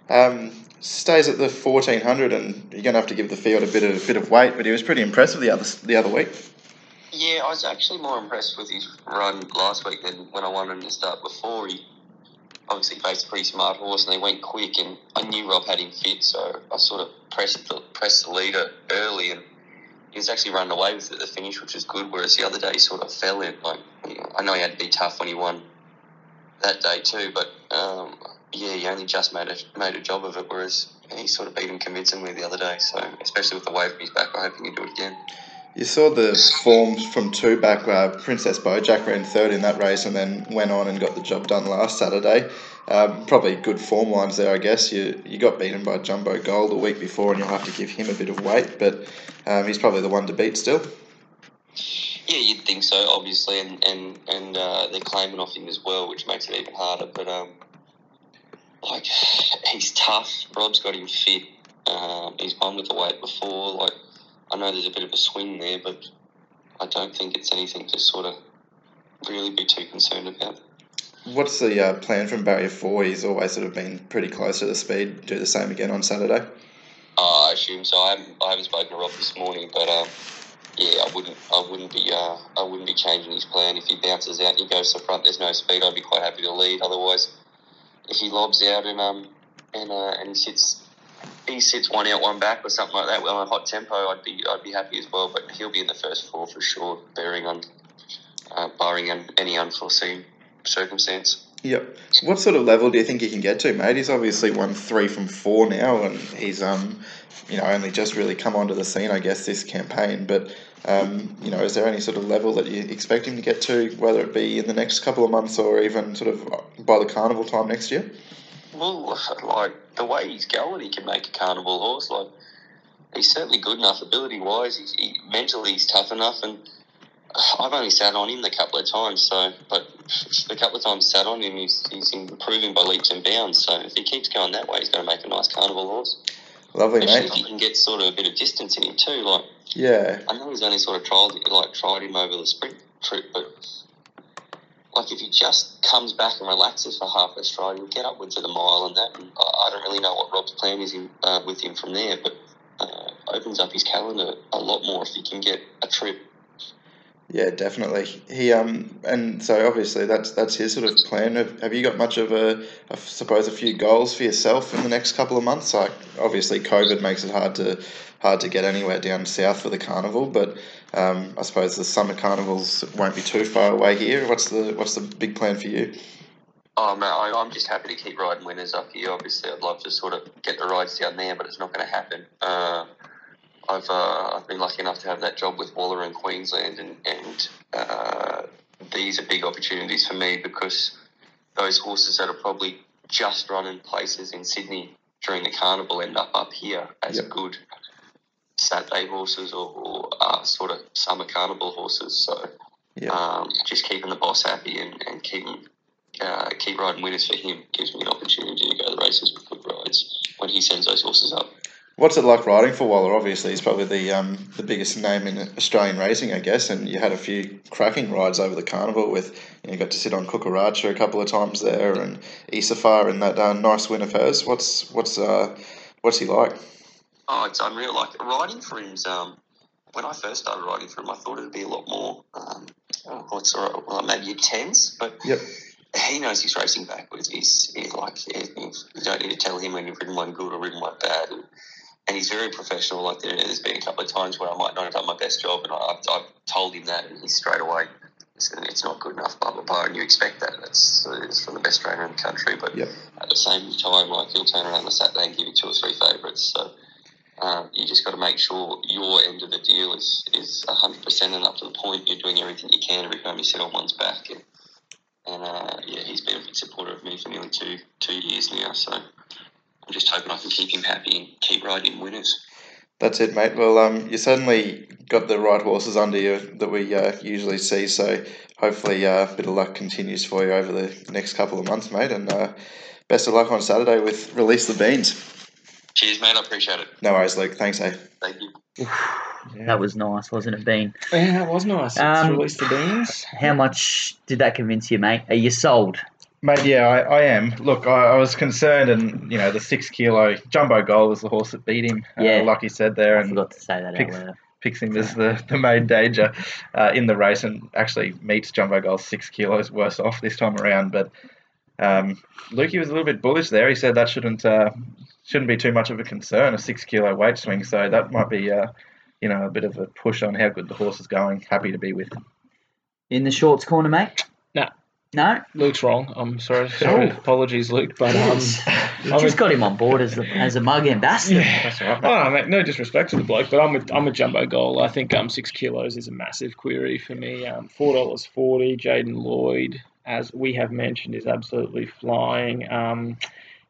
Um, stays at the fourteen hundred, and you're going to have to give the field a bit of bit of weight. But he was pretty impressive the other the other week. Yeah, I was actually more impressed with his run last week than when I wanted him to start before. He obviously faced a pretty smart horse and they went quick, and I knew Rob had him fit, so I sort of pressed the, pressed the leader early, and he was actually running away with it at the finish, which was good. Whereas the other day, he sort of fell in. Like I know he had to be tough when he won that day too, but um, yeah, he only just made a made a job of it. Whereas he sort of beat him convincingly the other day. So especially with the wave on his back, I hope he can do it again. You saw the forms from two back. Uh, Princess Bojack ran third in that race, and then went on and got the job done last Saturday. Um, probably good form lines there, I guess. You you got beaten by Jumbo Gold the week before, and you'll have to give him a bit of weight, but um, he's probably the one to beat still. Yeah, you'd think so, obviously, and and and uh, they're claiming off him as well, which makes it even harder. But um, like (sighs) he's tough. Rob's got him fit. Um, he's won with the weight before. Like I know there's a bit of a swing there, but I don't think it's anything to sort of really be too concerned about. What's the uh, plan from Barrier Four? He's always sort of been pretty close to the speed. Do the same again on Saturday. Uh, I assume so. I haven't, I haven't spoken to Rob this morning, but um, yeah, I wouldn't I wouldn't be uh, I wouldn't be changing his plan if he bounces out and he goes to the front. There's no speed. I'd be quite happy to lead. Otherwise, if he lobs out and um and uh, and he sits he sits one out one back or something like that on a hot tempo, I'd be I'd be happy as well. But he'll be in the first four for sure, bearing on uh, barring any unforeseen circumstance. Yep. What sort of level do you think he can get to, mate? He's obviously won three from four now, and he's um, you know, only just really come onto the scene, I guess, this campaign. But um, you know, is there any sort of level that you expect him to get to, whether it be in the next couple of months or even sort of by the carnival time next year? Well, (laughs) like the way he's going, he can make a carnival horse. Like he's certainly good enough ability wise. He's, he, mentally, he's tough enough, and (sighs) I've only sat on him a couple of times. So, but (laughs) the couple of times sat on him, he's, he's improving by leaps and bounds. So if he keeps going that way, he's going to make a nice carnival horse. Lovely, Especially mate. if he can get sort of a bit of distance in him too. Like Yeah. I know he's only sort of tried like tried him over the sprint trip, but like if he just comes back and relaxes for half a stride, he'll get upwards of the mile and that. And I, don't really know what Rob's plan is in, uh, with him from there, but uh, opens up his calendar a lot more if he can get a trip. Yeah, definitely. He um and so obviously that's that's his sort of plan. Have, have you got much of a suppose a few goals for yourself in the next couple of months? Like obviously COVID makes it hard to hard to get anywhere down south for the carnival, but um, I suppose the summer carnivals won't be too far away here. What's the what's the big plan for you? Oh man, I, I'm just happy to keep riding winners up here. Obviously, I'd love to sort of get the rides down there, but it's not going to happen. Uh, I've uh, I've been lucky enough to have that job with Waller in Queensland, and and uh, these are big opportunities for me because those horses that are probably just running places in Sydney during the carnival end up up here as Yep. good Saturday horses or, or uh, sort of summer carnival horses. So Yeah. um, just keeping the boss happy and, and keeping uh, keep riding winners for him gives me an opportunity to go to the races with good rides when he sends those horses up. What's it like riding for Waller? Obviously, he's probably the um, the biggest name in Australian racing, I guess. And you had a few cracking rides over the carnival. With you, know, you got to sit on Kukeracha a couple of times there, and Isafar in that uh, nice win of hers. What's what's uh, what's he like? Oh, it's unreal. Like riding for him's. Um, when I first started riding for him, I thought it'd be a lot more. Um, oh, what's the right, well, maybe tense, but Yep. he knows he's racing backwards. He's, he's like he's- you don't need to tell him when you've ridden one good or ridden one bad, and, and he's very professional. Like there, there's been a couple of times where I might not have done my best job, and I, I've, I've told him that, and he's straight away. said, It's not good enough, blah blah blah, and you expect that. That's it's from the best trainer in the country, but Yep. at the same time, like he'll turn around on Saturday and give you two or three favourites. So um, you just got to make sure your end of the deal is is hundred percent and up to the point. You're doing everything you can every time you sit on one's back, and, and uh, yeah, he's been a big supporter of me for nearly two two years now. So I'm just hoping I can keep him happy and keep riding winners. That's it, mate. Well, um, you certainly got the right horses under you that we uh, usually see. So hopefully, uh, a bit of luck continues for you over the next couple of months, mate. And uh, best of luck on Saturday with Release the Beans. Cheers, mate. I appreciate it. No worries, Luke. Thanks, eh? Thank you. That was nice, wasn't it, Bean? Yeah, that was nice. It's Um, released the beans. How much did that convince you, mate? Are you sold? Mate, yeah, I, I am. Look, I, I was concerned, and you know, the six kilo jumbo goal was the horse that beat him. Yeah. uh, like you said there, I and forgot to say that out picks- picks him as the, the main danger uh, in the race, and actually meets jumbo goal six kilos worse off this time around. But um, Lukey was a little bit bullish there. He said that shouldn't uh, shouldn't be too much of a concern, a six kilo weight swing. So that might be uh, you know a bit of a push on how good the horse is going. Happy to be with. In the shorts corner, mate? No. No? Luke's wrong. I'm sorry. sorry. (laughs) Oh. Apologies, Luke. But um, You I'm just a- got him on board as a, as a mug ambassador. Yeah. That's all right, mate. Oh, no, mate, no disrespect to the bloke, but I'm a, I'm a jumbo goal. I think um six kilos is a massive query for me. Um, four dollars forty. Jaden Lloyd, as we have mentioned, is absolutely flying. Um,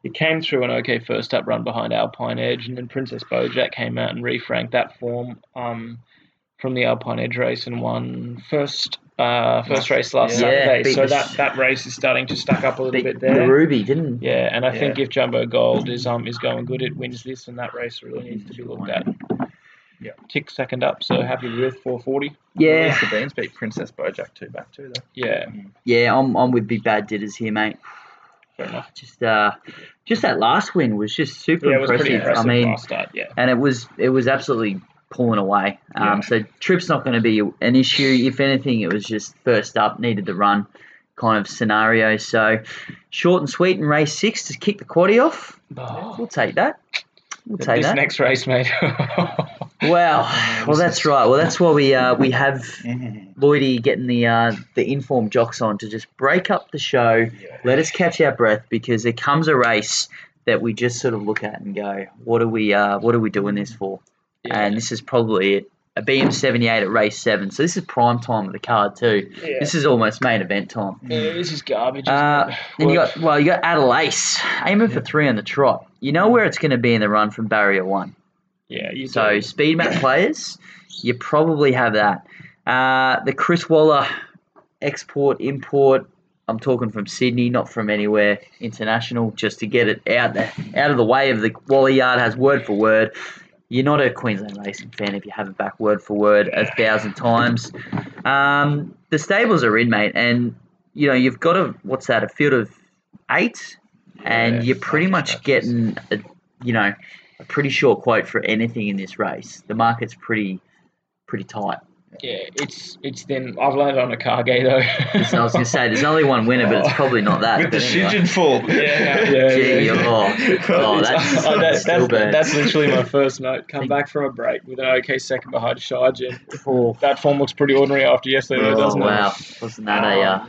he came through an okay first up run behind Alpine Edge, and then Princess Bojack came out and refranked that form um, from the Alpine Edge race and won first uh, first race last Yeah, Saturday. so the that, that race is starting to stack up a little Big, bit the there. Ruby, didn't Yeah, and I think if Jumbo Gold is um is going good, it wins this, and that race really needs to be looked at. Yeah. Tick second up, so happy with 440. Yeah, Release the Beans beat Princess Bojack two back too though. Yeah, yeah, I'm, I'm with Big Bad Ditters here, mate. Fair enough. Just uh, just that last win was just super Yeah, it was pretty impressive. impressive I mean, start. Yeah, and it was it was absolutely pulling away. Um, Yeah. So trip's not going to be an issue. If anything, it was just first up, needed the run kind of scenario. So short and sweet in race six to kick the quaddy off. We'll take that. We'll take this that. next race, mate. (laughs) Well, (laughs) well, that's right. Well, that's why we uh, we have. (laughs) Lloydie getting the uh, the informed jocks on to just break up the show, let us catch our breath because there comes a race that we just sort of look at and go, what are we uh, what are we doing this for? yeah. And this is probably it. A BM seventy eight at race seven. So this is prime time of the card too. yeah. This is almost main event time. Yeah, this is garbage. Uh, then you got well, you got Adelaide aiming for three on the trot. You know where it's going to be in the run from barrier one. Yeah, you So do. speed map players, you probably have that. Uh, the Chris Waller export import. I'm talking from Sydney, not from anywhere international, just to get it out there, out of the way of the Waller yard has word for word. you're not a Queensland racing fan if you have it back word for word a thousand times. Um, the stables are in, mate, and you know you've got a what's that? A field of eight, and Yeah, you're pretty much getting a, you know a pretty short quote for anything in this race. The market's pretty pretty tight. Yeah, it's it's then I've landed on a Cargay though. I was going to say there's only one winner, but it's (laughs) probably not that. With the but anyway. shidgen fall. (laughs) Yeah, yeah, Gee, yeah. oh, oh, (laughs) that's, Oh, that- still that's, bad. that's literally my first note. Come back from a break with an okay second behind Sharjah. Oh, That form looks pretty ordinary after yesterday, oh, doesn't it? wow, wasn't that a uh,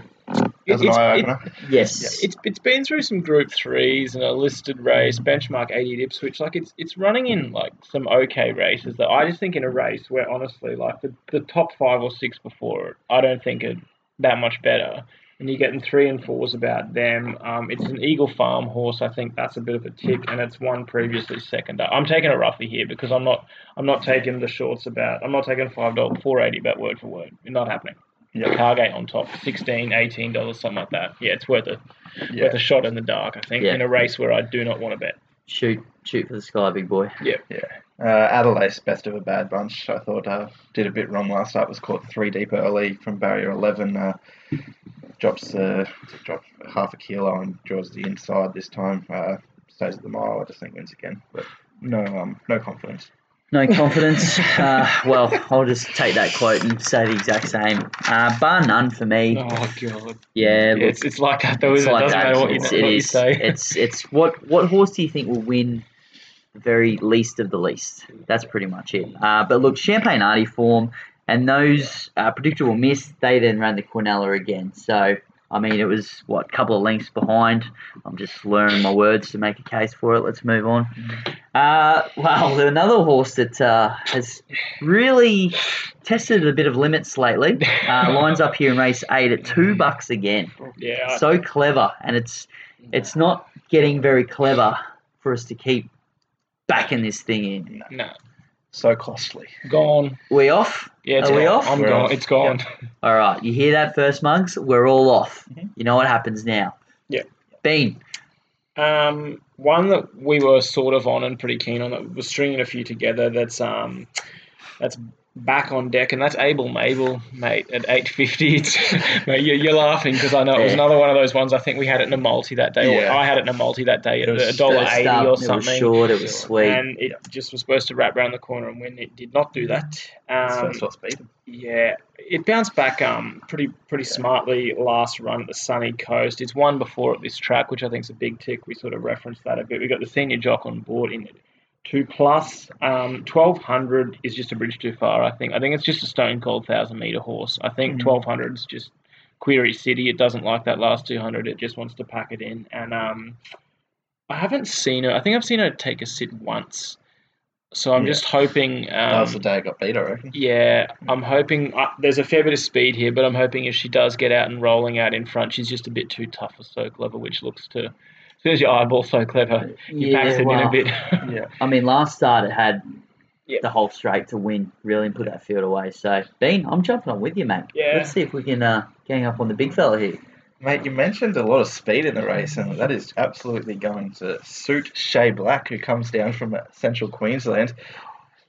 It- That's an it's- eye it- opener. yes? it's it's been through some group threes and a listed race, benchmark 80 at Ipswich. Like it's it's running in like some okay races that I just think in a race where honestly like the, the top five or six before it, I don't think are that much better. And you're getting three and fours about them. Um, it's an Eagle Farm horse. I think that's a bit of a tick, and it's one previously second. I'm taking a roughie here because I'm not I'm not taking the shorts about. I'm not taking five dollars four eighty about word for word. It's not happening. Yeah. Cargate on top, 16 18 dollars, something like that. Yeah, it's worth it Yeah. worth a shot in the dark, I think, Yeah. in a race where I do not want to bet. Shoot, shoot for the sky, big boy. Yeah. Yeah. Uh, Adelaide's best of a bad bunch. I thought uh, did a bit wrong last start. Was caught three deep early from barrier eleven. Uh, drops uh, drops half a kilo and draws the inside this time. Uh, stays at the mile. I just think wins again, but no um no confidence. No confidence. uh, well, I'll just take that quote and say the exact same. Uh, bar none for me. Oh god, Yeah, yeah, it's, it's like that though. it's it? like doesn't that. matter what you, It's- what you say. (laughs) It's it's what what horse do you think will win the very least of the least? That's pretty much it. Uh, but look, Champagne Artie form and those uh, predictable miss. They then ran the Quinella again. So I mean, it was what a couple of lengths behind. I'm just learning my words to make a case for it. Let's move on. Uh, well, (laughs) another horse that uh, has really tested a bit of limits lately. Uh, (laughs) lines up here in race eight at two bucks again yeah, so clever, and it's it's not getting very clever for us to keep backing this thing in. no, So costly. gone. We off? Yeah, it's Are we gone. off? I'm We're gone. off. It's gone. (laughs) All right, you hear that first, mugs? We're all off. Mhm. You know what happens now? Yeah. Bean. Um, one that we were sort of on and pretty keen on that was stringing a few together. That's um, that's back on deck, and that's Abel Mabel, mate, at eight fifty. It's (laughs) mate, you're, you're laughing because I know it was another one of those ones. I think we had it in a multi that day, Yeah. or I had it in a multi that day at It was a dollar eighty up, or It was something. short. It was sweet. And it just was supposed to wrap around the corner and when It did not do that. Um, beaten. yeah, it bounced back um pretty pretty smartly last run at the sunny coast. It's one before at this track, which I think is a big tick. We sort of referenced that a bit. We got the senior jock on board in it. Two plus, um, twelve hundred is just a bridge too far. I think. I think it's just a stone cold thousand meter horse. I think Mhm. twelve hundred is just Query City. It doesn't like that last two hundred. It just wants to pack it in. And um, I haven't seen her. I think I've seen her take a sit once. So I'm Yeah. just hoping. Um, that was the day I got beat, I reckon. yeah, I'm hoping uh, there's a fair bit of speed here, but I'm hoping if she does get out and rolling out in front, she's just a bit too tough for So Clever, which looks to. As soon as your eyeball So Clever, you packs it in well, a bit. (laughs) Yeah. (laughs) I mean, last start it had Yeah. the whole straight to win, really, and put that field away. So, Bean, I'm jumping on with you, mate. Yeah. Let's see if we can uh, gang up on the big fella here. Mate, you mentioned a lot of speed in the race, and that is absolutely going to suit Shay Black, who comes down from uh, central Queensland.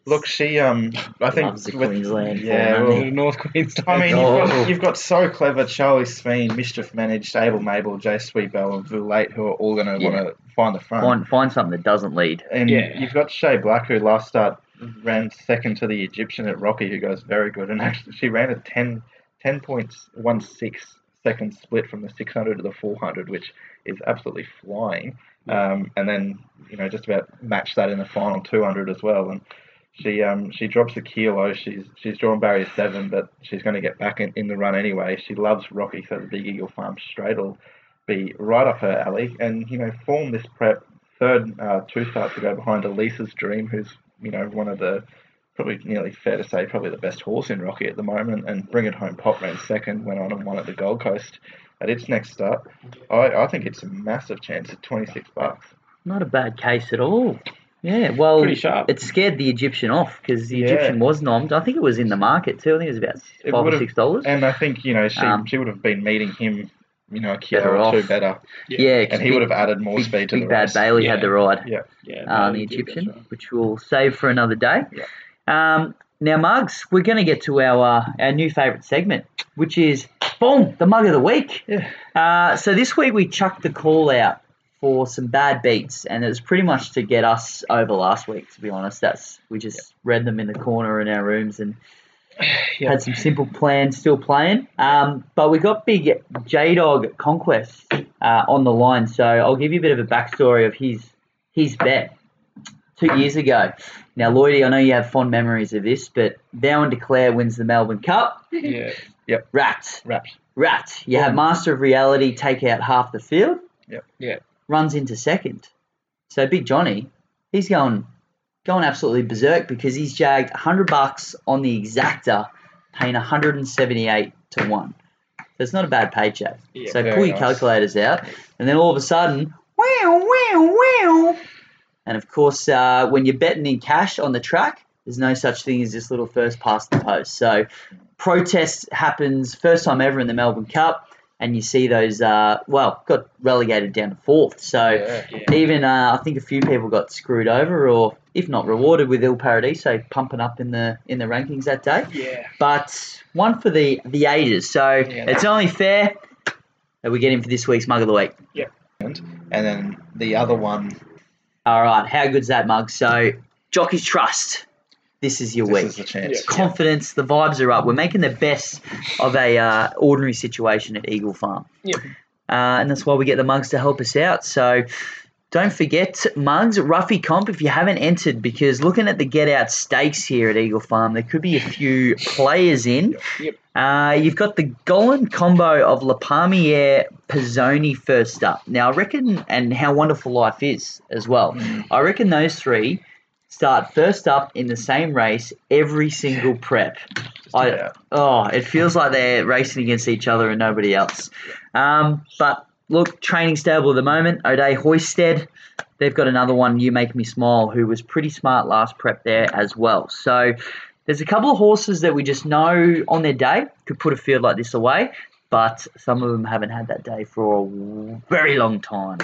Look, she, um, I think, Loves with- Queensland yeah, well, North Queensland. I mean, you've got, you've got so clever Charlie Smeen, Mischief Managed, Abel Mabel, Jay Sweetbell, and Vulate, who are all going to Yeah. want to find the front. Find, find something that doesn't lead. And Yeah. you've got Shay Black, who last start ran second to the Egyptian at Rocky, who goes very good. And actually, she ran a 10, 10.16 second split from the 600 to the 400, which is absolutely flying. Um, and then, you know, just about matched that in the final 200 as well. And she um, she drops a kilo. She's she's drawn barrier seven, but she's going to get back in, in the run anyway. She loves Rocky, so the Big Eagle Farm straight will be right up her alley. And you know, form this prep third uh, two starts to go behind Elisa's Dream, who's you know one of the probably nearly fair to say probably the best horse in Rocky at the moment, and Bring It Home Pop ran second, went on and won at the Gold Coast at its next start. I, I think it's a massive chance at twenty six bucks. Not a bad case at all. Yeah, well, Pretty sharp. it scared the Egyptian off because the Yeah. Egyptian was nommed. I think it was in the market too. I think it was about It five or would've- six dollars. And I think you know she Um, she would have been meeting him you know, a kilo Better or two off. better, Yeah, and he would have added more big, speed to big the bad race. Bailey had Yeah. the ride. Yeah. Yeah, um, the Bailey did, that's Egyptian, right. which we'll save for another day. Um, now, Mugs, we're going to get to our uh, our new favourite segment, which is boom, the mug of the week. Yeah. Uh, so this week we chucked the call out for some bad beats, and it was pretty much to get us over last week. To be honest, that's we just read them in the corner in our rooms and (sighs) Yeah. had some simple plans still playing. Um, but we got big J Dog Conquest uh, on the line, so I'll give you a bit of a backstory of his his bet two years ago. Now, Lloydie, I know you have fond memories of this, but Vow and Declare wins the Melbourne Cup. Yeah, (laughs) Yep. Rat, Wrapped. rat. You have Master of Reality take out half the field. Yep. Yeah. Runs into second. So Big Johnny, he's going going absolutely berserk because he's jagged 100 bucks on the exacta, paying 178 to 1. So it's not a bad paycheck. Yeah, so pull your nice. calculators out, and then all of a sudden, wow, wow, wow. And of course, uh, when you're betting in cash on the track, there's no such thing as this little first past the post. So protest happens first time ever in the Melbourne Cup, and you see those, uh, well, got relegated down to fourth. So Yeah. yeah. even uh, I think a few people got screwed over, or if not rewarded with Il Paradiso pumping up in the in the rankings that day. Yeah. But one for the the ages, so Yeah. it's only fair that we get him for this week's mug of the week. And then the other one, All right, how good's that mug? So Jockey's Trust. This is your this week. is the chance. Confidence, the vibes are up. We're making the best of a uh, ordinary situation at Eagle Farm. Yep. Uh, and that's why we get the mugs to help us out. So don't forget mugs, Ruffy Comp if you haven't entered, because looking at the get out stakes here at Eagle Farm, there could be a few players in. Yep. Uh, you've got the Gollan combo of La Palmiere Pizzoni first up. Now, I reckon, and how wonderful life is as well. I reckon those three start first up in the same race every single prep. I, oh, it feels like they're racing against each other and nobody else. Um, but look, training stable at the moment. O'Day Hoisted, they've got another one. You make me smile, who was pretty smart last prep there as well. So there's a couple of horses that we just know on their day could put a field like this away, but some of them haven't had that day for a very long time.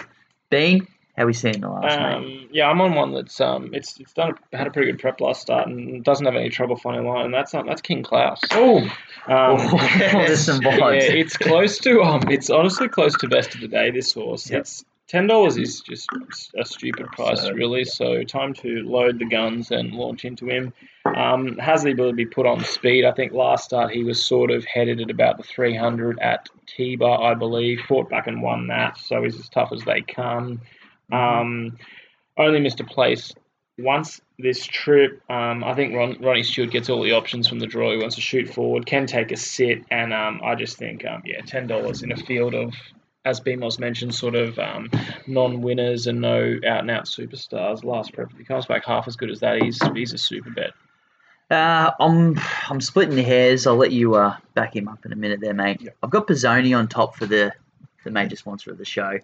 Bean, how we seen the last mate? Um, yeah, I'm on one that's um, it's it's done a, had a pretty good prep last start and doesn't have any trouble finding line, and that's um, that's King Klaus. Oh, Um, (laughs) (laughs) there's some yeah, it's close to um, it's honestly close to best of the day. This horse, Yep. it's ten dollars is just a stupid price, So, really. So time to load the guns and launch into him. Um, has the ability to be put on speed. I think last start he was sort of headed at about the 300 at Tiba, I believe. Fought back and won that, so he's as tough as they come. Um, only missed a place once this trip. Um, I think Ron, Ronnie Stewart gets all the options from the draw. He wants to shoot forward, can take a sit, and um, I just think, um, yeah, ten dollars in a field of, as BMOS mentioned, sort of um, non-winners and no out-and-out superstars. Last prep, if he comes back half as good as that, he's he's a super bet. Uh, I'm I'm splitting the hairs. I'll let you uh, back him up in a minute there, mate. Yep. I've got Pizzoni on top for the the major sponsor of the show.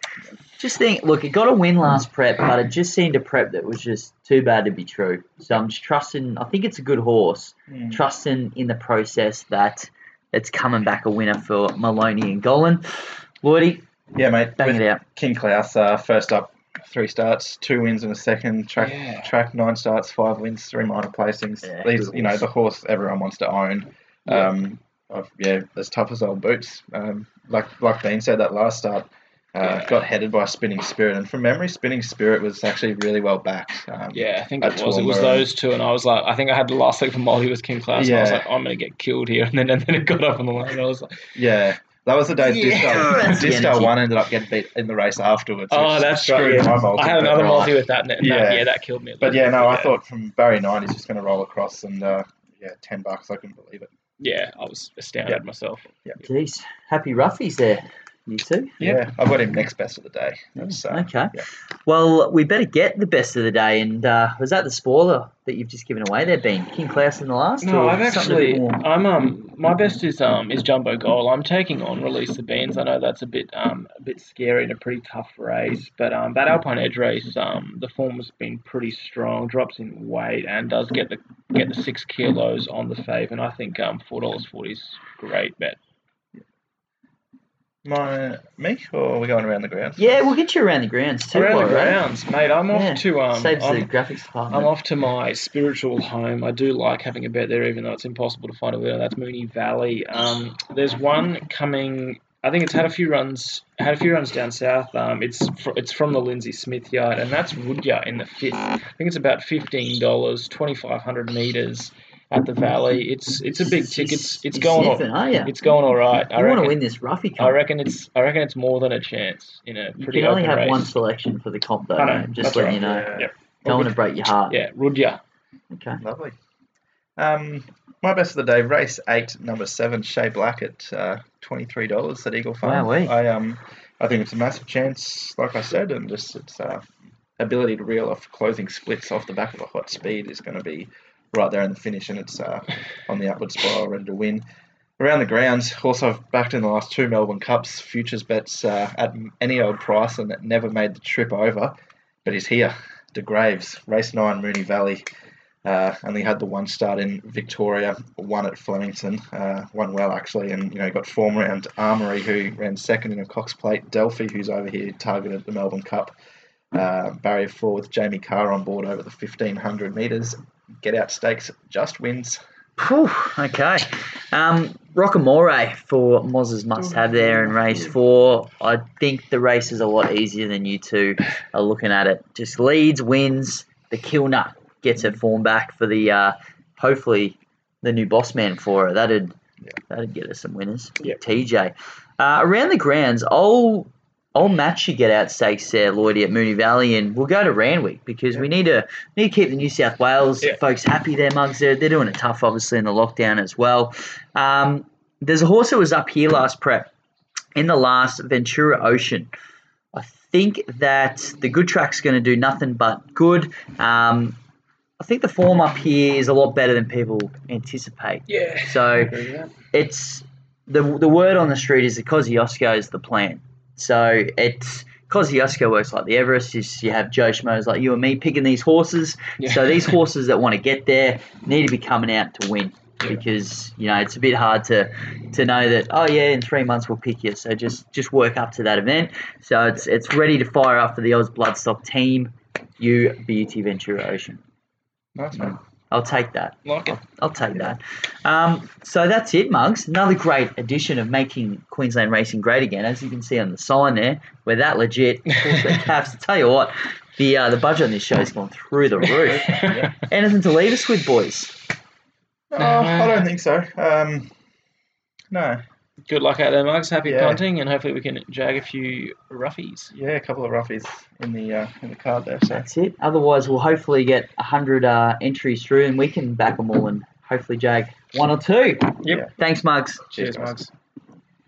Just think, look, it got a win last prep, but it just seemed a prep that was just too bad to be true. So I'm just trusting. I think it's a good horse. Mm. Trusting in the process that it's coming back a winner for Maloney and Gollan. Lordy, yeah, mate. bang with it out. King Klaus, uh, first up, three starts, two wins in a second. Track, Yeah. track nine starts, five wins, three minor placings. Yeah, These, you know, the horse everyone wants to own. Yeah. Um, I've, yeah, as tough as old boots. Um, like like Bean said, that last start uh, Yeah. got headed by Spinning Spirit, and from memory, Spinning Spirit was actually really well backed. Um, Yeah, I think it At was. It was those two, and I was like, I think I had the last leg for Molly with King Class, and I was Yeah. like, I'm gonna get killed here, (laughs) and then and then it got up on the line, and I was like, yeah. That was the day Yeah, (laughs) that's Disco, Disco energy. one ended up getting beat in the race afterwards. oh, that's screwed right. my Yeah. I had but another right. multi with that, and that, Yeah. yeah, that killed me. a But little yeah, bit, no, I thought from Barry nine, he's just going to roll across and uh, yeah, ten bucks. I couldn't believe it. Yeah, I was astounded Yeah. myself. Jeez, happy roughies there, you two. Yeah, I've got him next best of the day. That's, uh, Okay. yeah. Well, we better get the best of the day. And uh, was that the spoiler that you've just given away there, Ben? King Klaus in the last? No, I've something actually, I'm um, my best is um is Jumbo Goal. I'm taking on Release the Beans. I know that's a bit um a bit scary and a pretty tough race, but um that Alpine Edge race um the form has been pretty strong. Drops in weight and does get the get the six kilos on the fave, and I think um four dollars forty is great bet. My me, or are we going around the grounds? Yeah, we'll get you around the grounds too. Around the while we're at it. grounds, mate. I'm off Yeah, to um. Saves the I'm, graphics department. I'm off to my spiritual home. I do like having a bet there, even though it's impossible to find a bet. That's Moonee Valley. Um, there's one coming. I think it's had a few runs. Had a few runs down south. Um, it's fr- it's from the Lindsay Smith yard, and that's Woodya in the fifth. I think it's about fifteen dollars, twenty five hundred meters at the Valley. It's it's a big ticket. It's it's going all, sniffing, are it's going all right. I you want to win this roughy I reckon it's I reckon it's more than a chance in a You can only open have race. one selection for the comp, though. I know, Just letting right. you know. Yeah. Yep. Don't want to break your heart. Yeah, Rudya. Okay. Lovely. Um, my best of the day, race eight, number seven, Shea Black at uh, twenty three dollars at Eagle Farm. Wowee. I um, I think it's a massive chance, like I said, and just its uh, ability to reel off closing splits off the back of a hot speed is going to be right there in the finish, and it's uh, on the upward spiral, ready to win. Around the grounds, also I've backed in the last two Melbourne Cups futures bets uh, at any old price, and it never made the trip over, but he's here. De Graves, race nine, Moonee Valley. Uh, only had the one start in Victoria, one at Flemington, uh, one well actually, and you know got form round Armory who ran second in a Cox Plate, Delphi who's over here targeted the Melbourne Cup, uh, barrier four with Jamie Kah on board over the fifteen hundred meters, get out stakes just wins. Whew, okay. Um, Rockamore for Moz's must have there in race four. I think the race is a lot easier than you two are looking at it. Just leads, wins. The Kilner gets her form back for the uh, hopefully the new boss man for her. That'd that'd get us some winners. Yep. TJ. Uh, around the grounds, I'll I'll match you get out stakes there, Lloydie at Moonee Valley, and we'll go to Randwick because we need to need to keep the New South Wales Yeah. folks happy. There, mugs. They're they're doing it tough, obviously in the lockdown as well. Um, there's a horse that was up here last prep in the last Ventura Ocean. I think that the good track's going to do nothing but good. Um, I think the form up here is a lot better than people anticipate. Yeah. So Agree with that. it's the the word on the street is that Kosciuszko is the plan. So it's Kosciuszko works like the Everest. You, you have Joe Schmoes like you and me picking these horses. Yeah. So these (laughs) horses that want to get there need to be coming out to win because you know it's a bit hard to to know that oh yeah in three months we'll pick you. So just just work up to that event. So it's it's ready to fire up for the Oz Bloodstock team. You Beauty Ventura Ocean. Nice one. I'll take that. Like it. I'll take that. Um, so that's it, Mugs. Another great addition of making Queensland racing great again. As you can see on the sign there, we're that legit. Of course, (laughs) caps. I tell you what, the uh, the budget on this show's gone through the roof. (laughs) Anything to leave us with, boys? Oh, I don't think so. Um, no. Good luck out there, Mugs. Happy Yeah. punting, and hopefully we can jag a few roughies. Yeah, a couple of roughies in the uh, in the card there. So That's it. Otherwise, we'll hopefully get 100 uh, entries through and we can back them all and hopefully jag one or two. Yep. Thanks, Mugs. Cheers, guys. Mugs.